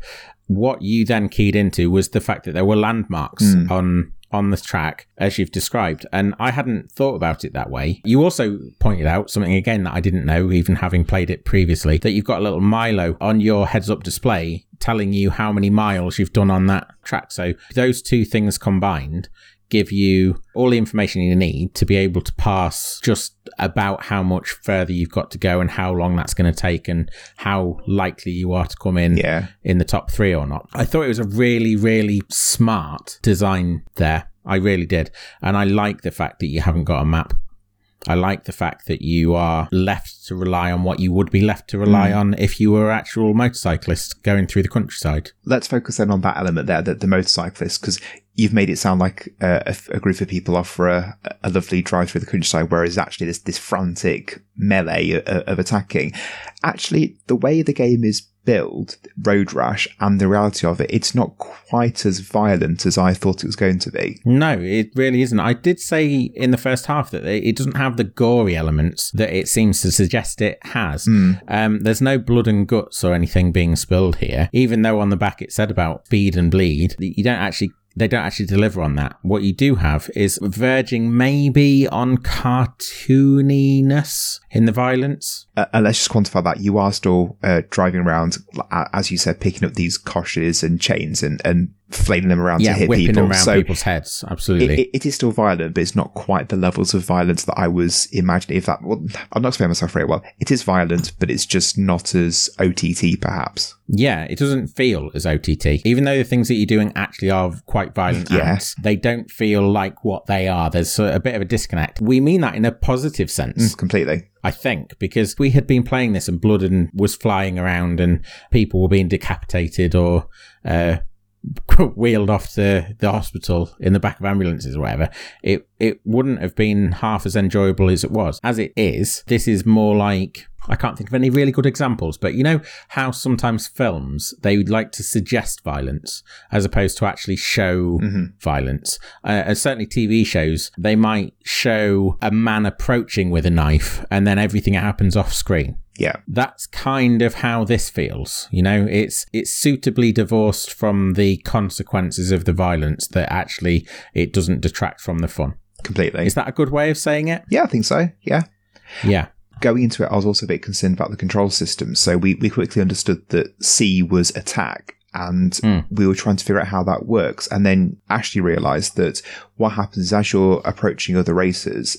Speaker 1: What you then keyed into was the fact that there were landmarks
Speaker 2: Hmm.
Speaker 1: on on the track as you've described and i hadn't thought about it that way you also pointed out something again that i didn't know even having played it previously that you've got a little milo on your heads up display telling you how many miles you've done on that track so those two things combined give you all the information you need to be able to pass just about how much further you've got to go and how long that's going to take and how likely you are to come in
Speaker 2: Yeah.
Speaker 1: in the top three or not. I thought it was a really, really smart design there. I really did. And I like the fact that you haven't got a map. I like the fact that you are left to rely on what you would be left to rely mm. on if you were actual motorcyclist going through the countryside.
Speaker 2: Let's focus then on that element there, the, the motorcyclist, because you've made it sound like a, a group of people off for a, a lovely drive through the countryside, whereas actually this this frantic melee of, of attacking. Actually, the way the game is built, Road Rash, and the reality of it, it's not quite as violent as I thought it was going to be.
Speaker 1: No, it really isn't. I did say in the first half that it doesn't have the gory elements that it seems to suggest it has. Um, there's no blood and guts or anything being spilled here, even though on the back it said about speed and bleed. You don't actually. They don't actually deliver on that. What you do have is verging maybe on cartooniness in the violence.
Speaker 2: Uh, and let's just quantify that. You are still uh, driving around, as you said, picking up these coshes and chains and, and flailing them around
Speaker 1: Yeah,
Speaker 2: to hit
Speaker 1: whipping
Speaker 2: people.
Speaker 1: them around
Speaker 2: so
Speaker 1: people's heads. Absolutely.
Speaker 2: it, it, it is still violent, but it's not quite the levels of violence that I was imagining. If that, well, I'm not explaining myself very well. It is violent, but it's just not as OTT, perhaps.
Speaker 1: Yeah, it doesn't feel as OTT. Even though the things that you're doing actually are quite violent
Speaker 2: Yeah.
Speaker 1: acts, they don't feel like what they are. There's a, a bit of a disconnect. We mean that in a positive sense,
Speaker 2: Completely.
Speaker 1: I think, because we had been playing this and blood and was flying around and people were being decapitated or uh, wheeled off to the hospital in the back of ambulances or whatever. It it wouldn't have been half as enjoyable as it was. As it is, this is more like I can't think of any really good examples, but you know how sometimes films they would like to suggest violence as opposed to actually show violence. Uh, and certainly TV shows they might show a man approaching with a knife and then everything happens off screen.
Speaker 2: Yeah.
Speaker 1: That's kind of how this feels. You know, it's it's suitably divorced from the consequences of the violence that actually it doesn't detract from the fun.
Speaker 2: Completely.
Speaker 1: Is that a good way of saying it?
Speaker 2: Yeah, I think so. Yeah.
Speaker 1: Yeah.
Speaker 2: Going into it, I was also a bit concerned about the control system. So we, we quickly understood that C was attack and
Speaker 1: Mm.
Speaker 2: we were trying to figure out how that works. And then Ashley realized that what happens is as you're approaching other racers,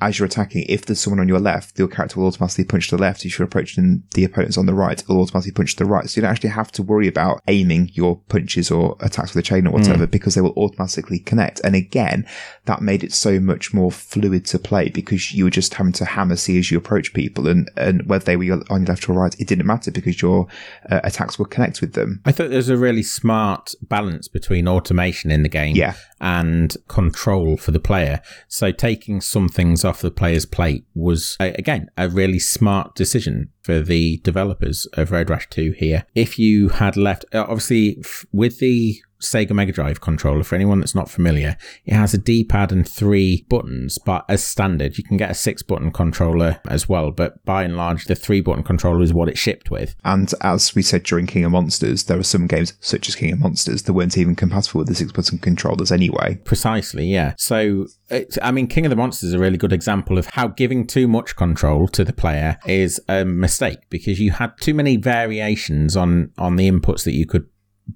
Speaker 2: as you're attacking, if there's someone on your left, your character will automatically punch to the left. If you're approaching the opponents on the right, it'll automatically punch to the right. So you don't actually have to worry about aiming your punches or attacks with a chain or whatever because they will automatically connect. And again, that made it so much more fluid to play because you were just having to hammer C as you approach people and, and whether they were on your left or right, it didn't matter because your uh, attacks would connect with them.
Speaker 1: I thought there's a really smart balance between automation in the game
Speaker 2: Yeah.
Speaker 1: and control for the player. So taking some things off the player's plate was, again, a really smart decision for the developers of Road Rash 2 here. If you had left, uh, obviously, with the Sega Mega Drive controller, for anyone that's not familiar, it has a D pad and three buttons, but as standard, you can get a six button controller as well. But by and large, the three button controller is what it shipped with.
Speaker 2: And as we said during King of Monsters, there are some games such as King of Monsters that weren't even compatible with the six button controllers anyway.
Speaker 1: Precisely, yeah. So, it's, I mean, King of the Monsters is a really good example of how giving too much control to the player is a mistake because you had too many variations on on the inputs that you could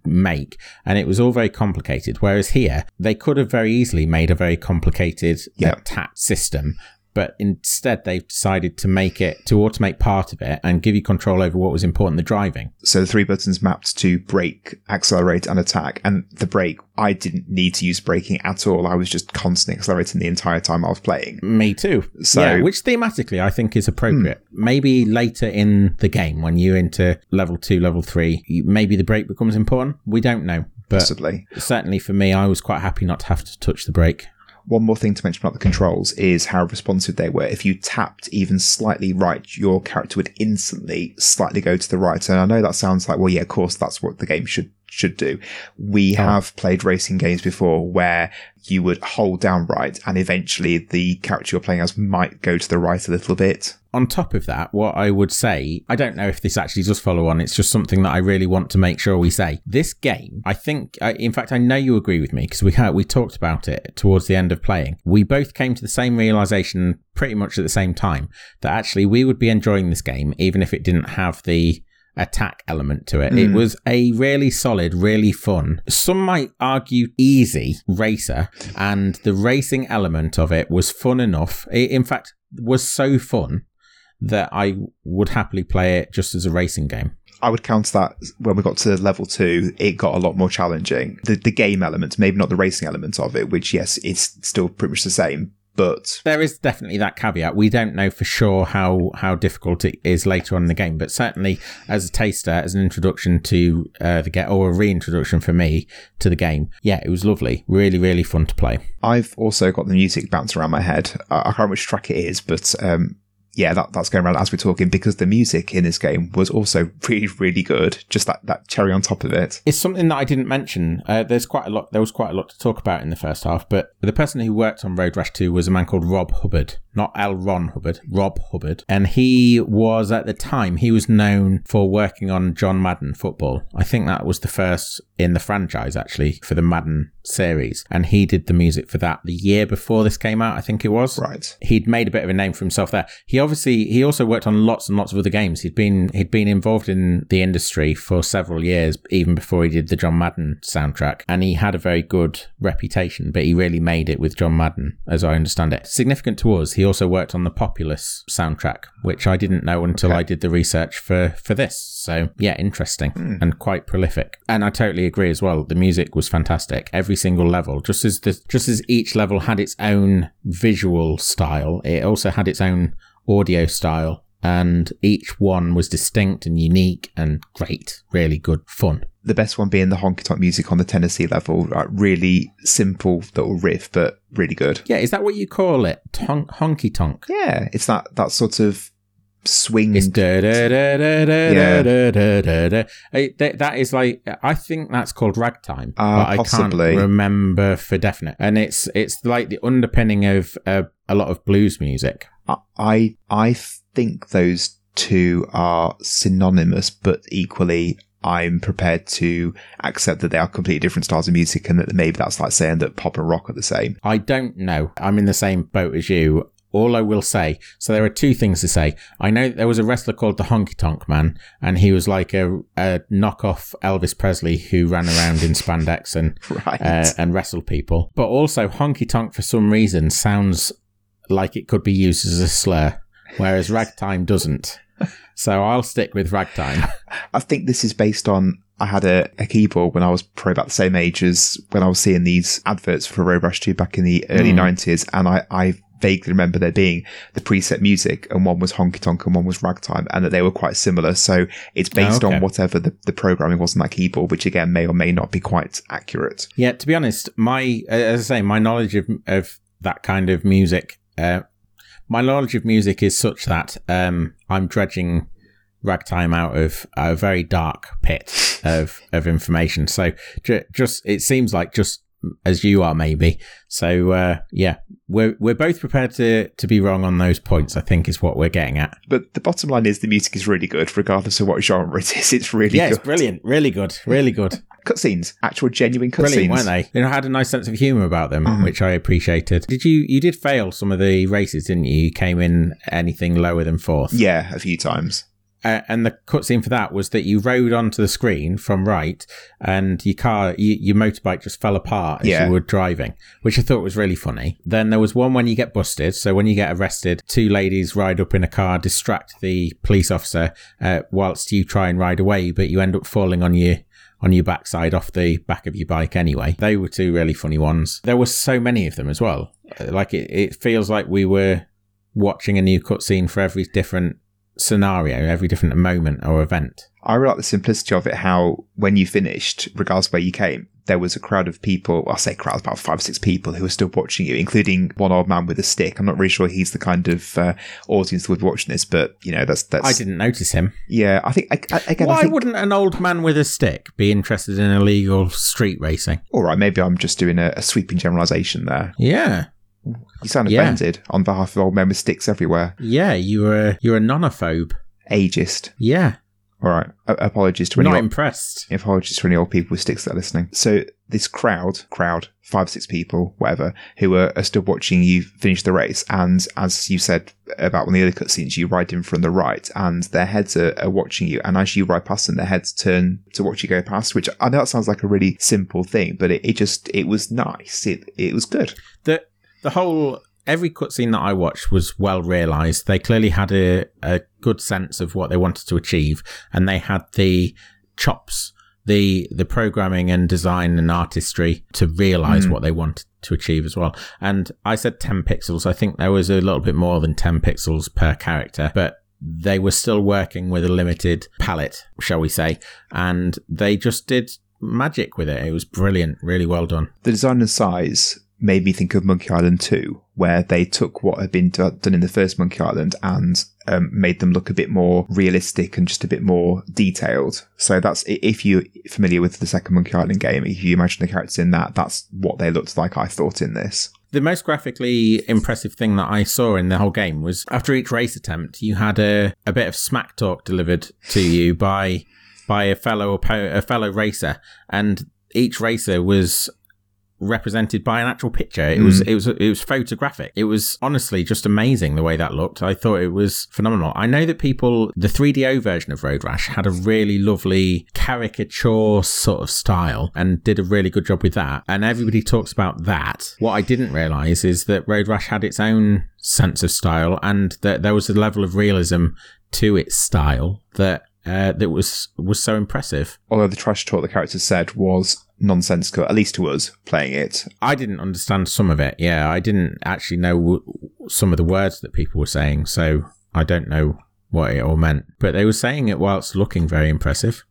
Speaker 1: make and it was all very complicated whereas here they could have very easily made a very complicated
Speaker 2: Yeah.
Speaker 1: attack system but instead they've decided to make it to automate part of it and give you control over what was important the driving
Speaker 2: So the three buttons mapped to brake, accelerate, and attack. And the brake, I didn't need to use braking at all. I was just constantly accelerating the entire time I was playing.
Speaker 1: Me too.
Speaker 2: So-
Speaker 1: yeah, which thematically I think is appropriate. Hmm. Maybe later in the game, when you're into level two, level three, maybe the brake becomes important. We don't know. But
Speaker 2: Possibly.
Speaker 1: certainly for me, I was quite happy not to have to touch the brake.
Speaker 2: One more thing to mention about the controls is how responsive they were. If you tapped even slightly right, your character would instantly slightly go to the right. And I know that sounds like, well, yeah, of course, that's what the game should should do. We have played racing games before where you would hold down right and eventually the character you're playing as might go to the right a little bit.
Speaker 1: On top of that, what I would say, I don't know if this actually does follow on. It's just something that I really want to make sure we say. This game, I think, I, in fact, I know you agree with me because we had, we talked about it towards the end of playing. We both came to the same realization pretty much at the same time that actually we would be enjoying this game even if it didn't have the attack element to it. It mm. was a really solid, really fun, some might argue easy racer, and the racing element of it was fun enough. It, in fact, was so fun that I would happily play it just as a racing game.
Speaker 2: I would counter that when we got to level two, it got a lot more challenging. The, the game element, maybe not the racing element of it, which yes, it's still pretty much the same, but
Speaker 1: There is definitely that caveat. We don't know for sure how how difficult it is later on in the game, but certainly as a taster, as an introduction to uh, the game or a reintroduction for me to the game, yeah, it was lovely, really, really fun to play.
Speaker 2: I've also got the music bouncing around my head. I, I can't remember which track it is, but um, yeah, that, that's going around as we're talking because the music in this game was also really, really good. Just that, that cherry on top of it.
Speaker 1: It's something that I didn't mention. Uh, there's quite a lot. There was quite a lot to talk about in the first half, but the person who worked on Road Rash 2 was a man called Rob Hubbard, not L. Ron Hubbard, Rob Hubbard, and he was at the time he was known for working on John Madden football. I think that was the first in the franchise actually for the Madden series, and he did the music for that the year before this came out. I think it was
Speaker 2: Right.
Speaker 1: he'd made a bit of a name for himself there. He obviously he also worked on lots and lots of other games. He'd been he'd been involved in the industry for several years, even before he did the John Madden soundtrack, and he had a very good reputation. But he really made it with John Madden, as I understand it. Significant to us, he also worked on the Populous soundtrack, which I didn't know until
Speaker 2: Okay.
Speaker 1: I did the research for for this. So yeah, interesting hmm. and quite prolific. And I totally agree as well. The music was fantastic. Every single level, just as the just as each level had its own visual style, it also had its own audio style. And each one was distinct and unique and great, really good fun.
Speaker 2: The best one being the honky tonk music on the Tennessee level. Like really simple little riff, but really good.
Speaker 1: Yeah, is that what you call it? Ton- honky tonk.
Speaker 2: Yeah, it's that, that sort of swing.
Speaker 1: It's da da da da da
Speaker 2: Yeah.
Speaker 1: da da da da. That- That is like I think that's called ragtime,
Speaker 2: Ah,
Speaker 1: but I can't remember for definite. And it's it's like the underpinning of uh, a lot of blues music.
Speaker 2: I I think those two are synonymous, but equally I'm prepared to accept that they are completely different styles of music and that maybe that's like saying that pop and rock are the same.
Speaker 1: I don't know. I'm in the same boat as you. All I will say, so there are two things to say. I know there was a wrestler called the Honky Tonk Man, and he was like a, a knockoff Elvis Presley who ran around in spandex and
Speaker 2: Right.
Speaker 1: uh, and wrestled people. But also, honky tonk for some reason sounds like it could be used as a slur, whereas ragtime doesn't. So I'll stick with ragtime.
Speaker 2: I think this is based on I had a, a keyboard when I was probably about the same age as when I was seeing these adverts for Road Rash 2 back in the early
Speaker 1: Hmm.
Speaker 2: 90s. And I, I vaguely remember there being the preset music and one was honky tonk and one was ragtime and that they were quite similar. So it's based
Speaker 1: Oh, okay.
Speaker 2: on whatever the, the programming was on that keyboard, which again may or may not be quite accurate.
Speaker 1: Yeah, to be honest, my as I say, my knowledge of of that kind of music, uh, my knowledge of music is such that um, I'm dredging ragtime out of a very dark pit of of information. So ju- just it seems like just as you are, maybe. So uh, yeah, we're we're both prepared to to be wrong on those points. I think is what we're getting at.
Speaker 2: But the bottom line is the music is really good, regardless of what genre it is. It's really
Speaker 1: yeah,
Speaker 2: good.
Speaker 1: it's brilliant, really good, really good.
Speaker 2: Cutscenes, actual genuine cutscenes.
Speaker 1: weren't they? They had a nice sense of humour about them,
Speaker 2: Mhm.
Speaker 1: which I appreciated. Did you? You did fail some of the races, didn't you? You came in anything lower than fourth.
Speaker 2: Yeah, a few times.
Speaker 1: Uh, and the cutscene for that was that you rode onto the screen from right, and your car, you, your motorbike just fell apart as
Speaker 2: Yeah.
Speaker 1: you were driving, which I thought was really funny. Then there was one when you get busted. So when you get arrested, two ladies ride up in a car, distract the police officer, uh, whilst you try and ride away, but you end up falling on your on your backside off the back of your bike anyway. They were two really funny ones. There were so many of them as well. Uh, Like it, it feels like we were watching a new cutscene for every different scenario, every different moment or event.
Speaker 2: I really like the simplicity of it. How when you finished, regardless of where you came, there was a crowd of people. I'll say crowd, about five, or six people who were still watching you, including one old man with a stick. I'm not really sure he's the kind of uh, audience that would be watching this, but you know, that's that's.
Speaker 1: I didn't notice him.
Speaker 2: Yeah, I think I, I, again. I
Speaker 1: Why
Speaker 2: think,
Speaker 1: wouldn't an old man with a stick be interested in illegal street racing?
Speaker 2: all right, maybe I'm just doing a, a sweeping generalisation there.
Speaker 1: Yeah,
Speaker 2: You sound
Speaker 1: Yeah.
Speaker 2: offended on behalf of old men with sticks everywhere.
Speaker 1: yeah, you were you're a nonophobe.
Speaker 2: Ageist.
Speaker 1: Yeah,
Speaker 2: All right. A- apologies to any
Speaker 1: not
Speaker 2: old,
Speaker 1: impressed.
Speaker 2: apologies to any old people with sticks that are listening. So this crowd, crowd, five, six people, whatever, who are, are still watching you finish the race. And as you said about one of the other cutscenes, you ride in from the right and their heads are, are watching you. And as you ride past them, their heads turn to watch you go past, which I know that sounds like a really simple thing, but it, it just, it was nice. It, it was good.
Speaker 1: the the whole every cutscene that I watched was well realized. They clearly had a, a good sense of what they wanted to achieve, and they had the chops, the the programming and design and artistry to realize
Speaker 2: Mm.
Speaker 1: what they wanted to achieve as well. And I said ten pixels. I think there was a little bit more than ten pixels per character, but they were still working with a limited palette, shall we say, and they just did magic with it. It was brilliant, really well done.
Speaker 2: The design and size made me think of Monkey Island 2, where they took what had been do- done in the first Monkey Island and um, made them look a bit more realistic and just a bit more detailed. So that's if you're familiar with the second Monkey Island game, if you imagine the characters in that, that's what they looked like. I thought in this.
Speaker 1: The most graphically impressive thing that I saw in the whole game was after each race attempt, you had a, a bit of smack talk delivered to you by by a fellow a fellow racer, and each racer was represented by an actual picture. It was it was it was photographic. It was honestly just amazing the way that looked. I thought it was phenomenal. I know that people the 3DO version of Road Rash had a really lovely caricature sort of style and did a really good job with that. And everybody talks about that. What I didn't realize is that Road Rash had its own sense of style and that there was a level of realism to its style that uh, that was was so impressive.
Speaker 2: Although the trash talk the characters said was nonsensical, at least to us playing it.
Speaker 1: I didn't understand some of it. Yeah, I didn't actually know w- some of the words that people were saying, so I don't know what it all meant. But they were saying it whilst looking very impressive.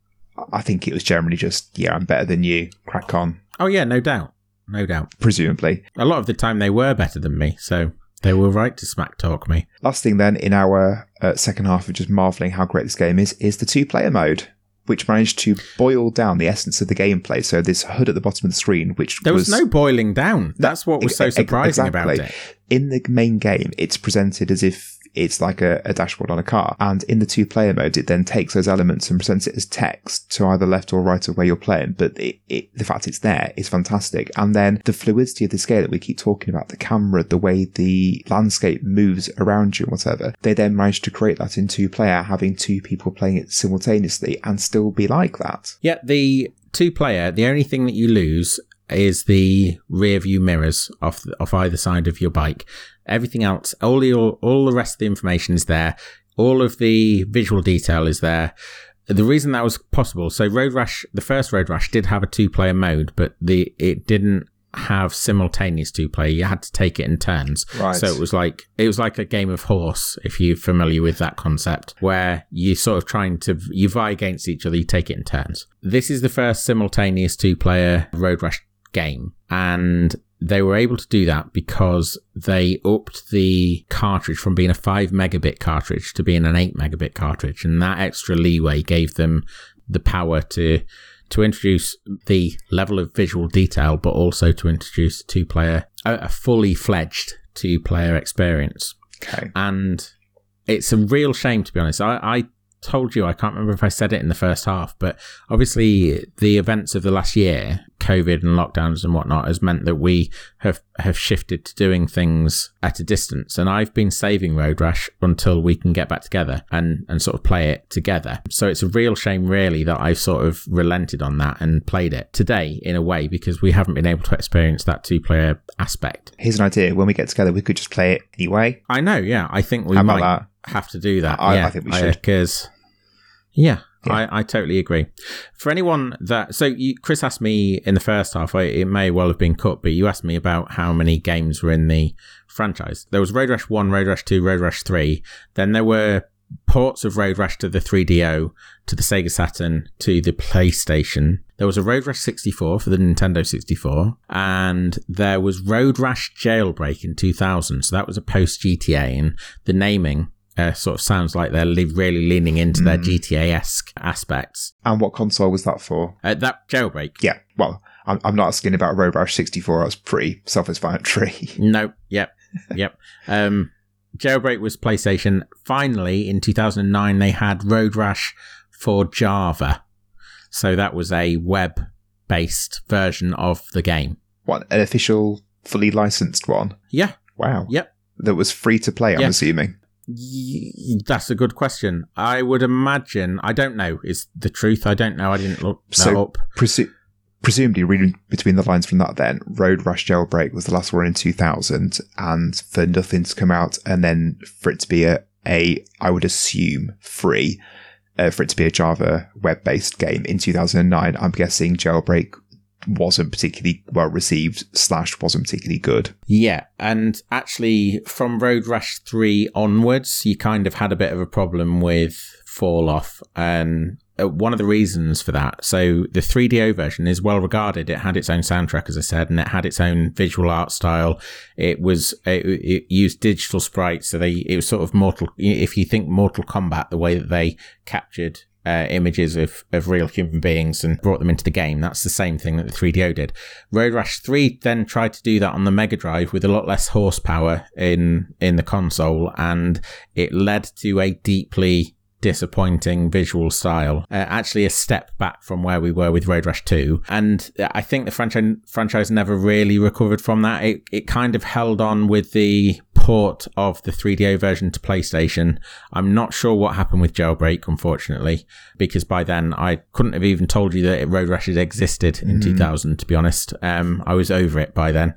Speaker 2: I think it was generally just, yeah, I'm better than you. Crack on.
Speaker 1: Oh yeah, no doubt, no doubt.
Speaker 2: Presumably.
Speaker 1: A lot of the time they were better than me, so they were right to smack talk me.
Speaker 2: Last thing then in our uh, second half of just marveling how great this game is is the two player mode, which managed to boil down the essence of the gameplay. So this HUD at the bottom of the screen, which
Speaker 1: There was, no boiling down. That's what was so surprising
Speaker 2: exactly.
Speaker 1: about it.
Speaker 2: in the main game, it's presented as if it's like a, a dashboard on a car. And in the two player mode, it then takes those elements and presents it as text to either left or right of where you're playing. But it, it, the fact it's there is fantastic. And then the fluidity of the scale that we keep talking about, the camera, the way the landscape moves around you, whatever, they then managed to create that in two player, having two people playing it simultaneously and still be like that.
Speaker 1: Yeah, the two player, the only thing that you lose is the rear view mirrors off off either side of your bike. Everything else, all your all the rest of the information is there. All of the visual detail is there. The reason that was possible, so Road Rash, the first Road Rash did have a two player mode, but the it didn't have simultaneous two player. You had to take it in turns.
Speaker 2: Right.
Speaker 1: So it was like it was like a game of horse, if you're familiar with that concept, where you sort of trying to you vie against each other, you take it in turns. This is the first simultaneous two player Road Rash game. And they were able to do that because they upped the cartridge from being a 5 megabit cartridge to being an 8 megabit cartridge. And that extra leeway gave them the power to to introduce the level of visual detail, but also to introduce two player, a, fully fledged two player experience.
Speaker 2: Okay.
Speaker 1: And it's a real shame, to be honest. I, I told you, I can't remember if I said it in the first half, but obviously the events of the last year, COVID and lockdowns and whatnot, has meant that we have, have shifted to doing things at a distance. And I've been saving Road Rash until we can get back together and, and sort of play it together. So it's a real shame, really, that I've sort of relented on that and played it today in a way because we haven't been able to experience that two player aspect.
Speaker 2: Here's an idea. When we get together, we could just play it anyway.
Speaker 1: I know, yeah. I think we
Speaker 2: How
Speaker 1: might
Speaker 2: that?
Speaker 1: have to do that.
Speaker 2: I- I think we should.
Speaker 1: Because, yeah,
Speaker 2: Yeah.
Speaker 1: I, I totally agree. For anyone that, so you, Chris asked me in the first half, I, it may well have been cut, but you asked me about how many games were in the franchise. There was Road Rash 1, Road Rash 2, Road Rash 3. Then there were ports of Road Rash to the 3DO, to the Sega Saturn, to the PlayStation. There was a Road Rash 64 for the Nintendo 64, and there was Road Rash Jailbreak in 2000. So that was a post GTA, and the naming uh, sort of sounds like they're li- really leaning into their GTA esque aspects.
Speaker 2: And what console was that for?
Speaker 1: Uh, that Jailbreak,
Speaker 2: Yeah, well, I'm, I'm not asking about Road Rash 64. That's pretty self-explanatory.
Speaker 1: No, yep, yep. Um, Jailbreak was PlayStation. Finally, in 2009, they had Road Rash for Java. So that was a web based version of the game.
Speaker 2: what, an official, fully licensed one?
Speaker 1: Yeah,
Speaker 2: Wow.
Speaker 1: Yep.
Speaker 2: That was free to play, I'm
Speaker 1: Yeah.
Speaker 2: assuming.
Speaker 1: That's a good question. I would imagine, I don't know, is the truth. I don't know. I didn't look that
Speaker 2: So-
Speaker 1: up.
Speaker 2: Presu- presumably, reading between the lines from that, then Road Rash Jailbreak was the last one in 2000, and for nothing to come out, and then for it to be a, a I would assume free, uh, for it to be a Java web-based game in 2009, I'm guessing Jailbreak wasn't particularly well received slash wasn't particularly good.
Speaker 1: Yeah, and actually, from Road Rash 3 onwards, you kind of had a bit of a problem with Fall Off. And uh, one of the reasons for that, so the 3DO version is well regarded. It had its own soundtrack, as I said, and it had its own visual art style. It was, it, it used digital sprites. So they, it was sort of Mortal, if you think Mortal Kombat, the way that they captured uh, images of, of real human beings and brought them into the game. That's the same thing that the 3DO did. Road Rash 3 then tried to do that on the Mega Drive with a lot less horsepower in, in the console, and it led to a deeply disappointing visual style. Uh, actually, a step back from where we were with Road Rash 2. And I think the franchise, franchise never really recovered from that. It, it kind of held on with the port of the 3DO version to PlayStation. I'm not sure what happened with Jailbreak, unfortunately, because by then I couldn't have even told you that Road Rash had existed in 2000, to be honest. Um, I was over it by then.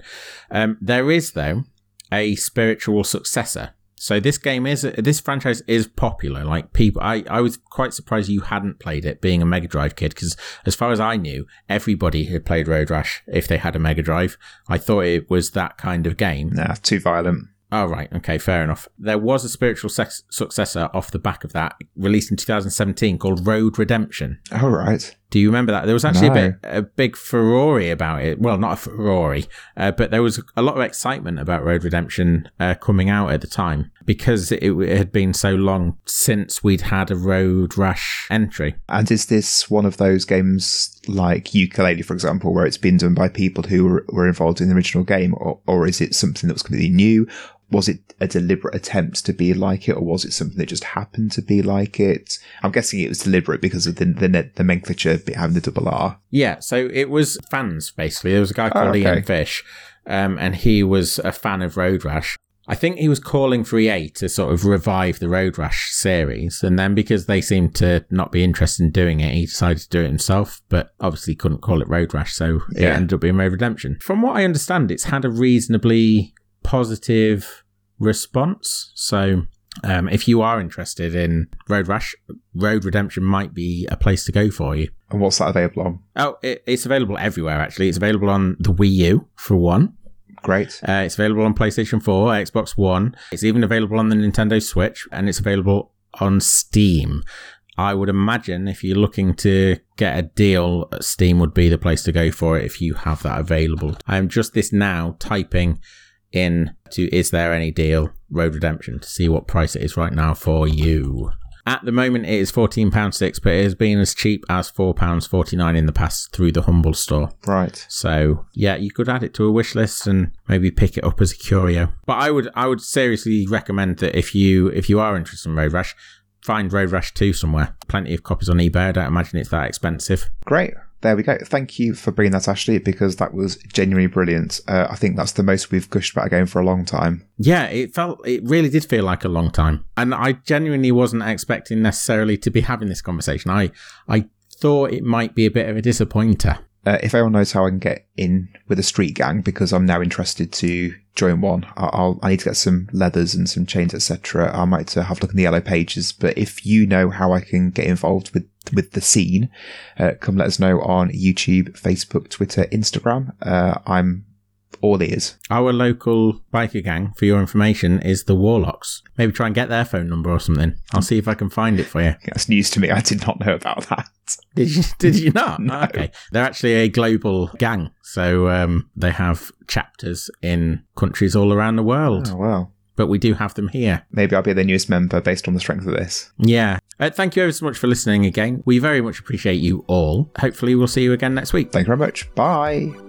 Speaker 1: Um, there is, though, a spiritual successor. So this game is this franchise is popular. Like people, I, I was quite surprised you hadn't played it, being a Mega Drive kid, because as far as I knew, everybody had played Road Rash if they had a Mega Drive. I thought it was that kind of game.
Speaker 2: Nah, too violent.
Speaker 1: Oh, right. Okay, fair enough. There was a spiritual sex- successor off the back of that, released in 2017 called Road Redemption.
Speaker 2: All right.
Speaker 1: Do you remember that? There was actually
Speaker 2: No.
Speaker 1: a bit a big furore about it. Well, not a furore, uh, but there was a lot of excitement about Road Redemption uh, coming out at the time because it, it had been so long since we'd had a Road Rash entry.
Speaker 2: And is this one of those games like Yooka-Laylee, for example, where it's been done by people who were, were involved in the original game, or, or is it something that was completely new? Was it a deliberate attempt to be like it, or was it something that just happened to be like it? I'm guessing it was deliberate because of the the, the nomenclature having the double R.
Speaker 1: Yeah, so it was fans basically. There was a guy called
Speaker 2: Oh, okay.
Speaker 1: Ian Fisch, um, and he was a fan of Road Rash. I think he was calling for EA to sort of revive the Road Rash series, and then because they seemed to not be interested in doing it, he decided to do it himself. But obviously, couldn't call it Road Rash, so it ended up being Road Redemption. From what I understand, it's had a reasonably positive response. So um, if you are interested in Road Rash, Road Redemption might be a place to go for you.
Speaker 2: And what's that available on?
Speaker 1: Oh, it, it's available everywhere, actually. It's available on the Wii U, for one.
Speaker 2: Great.
Speaker 1: Uh, it's available on PlayStation 4, Xbox One. It's even available on the Nintendo Switch, and it's available on Steam. I would imagine if you're looking to get a deal, Steam would be the place to go for it if you have that available. I am just this now typing in to is there any deal Road Redemption to see what price it is right now for you. At the moment, it is £14.6, but it has been as cheap as £4.49 in the past through the Humble store.
Speaker 2: Right.
Speaker 1: So yeah, you could add it to a wish list and maybe pick it up as a curio. But I would I would seriously recommend that if you if you are interested in Road Rash, find Road Rash 2 somewhere. Plenty of copies on eBay. I don't imagine it's that expensive.
Speaker 2: Great. There we go. Thank you for bringing that, Ashley, because that was genuinely brilliant. Uh, I think that's the most we've gushed about a game for a long time.
Speaker 1: Yeah, it felt it really did feel like a long time. And I genuinely wasn't expecting necessarily to be having this conversation. I I thought it might be a bit of a disappointer.
Speaker 2: Uh, if anyone knows how I can get in with a street gang, because I'm now interested to join one, I'll I need to get some leathers and some chains, etc. I might uh, have a look in the yellow pages. But if you know how I can get involved with with the scene, uh, come let us know on YouTube, Facebook, Twitter, Instagram. Uh, I'm all ears.
Speaker 1: Our local biker gang, for your information, is the Warlocks. Maybe try and get their phone number or something. I'll see if I can find it for you.
Speaker 2: That's news to me. I did not know about that.
Speaker 1: Did you? Did you not?
Speaker 2: No.
Speaker 1: Okay, they're actually a global gang, so um, they have chapters in countries all around the world.
Speaker 2: Oh well.
Speaker 1: But we do have them here.
Speaker 2: Maybe I'll be the newest member based on the strength of this.
Speaker 1: Yeah. Uh, thank you ever so much for listening again. We very much appreciate you all. Hopefully, we'll see you again next week.
Speaker 2: Thank you very much. Bye.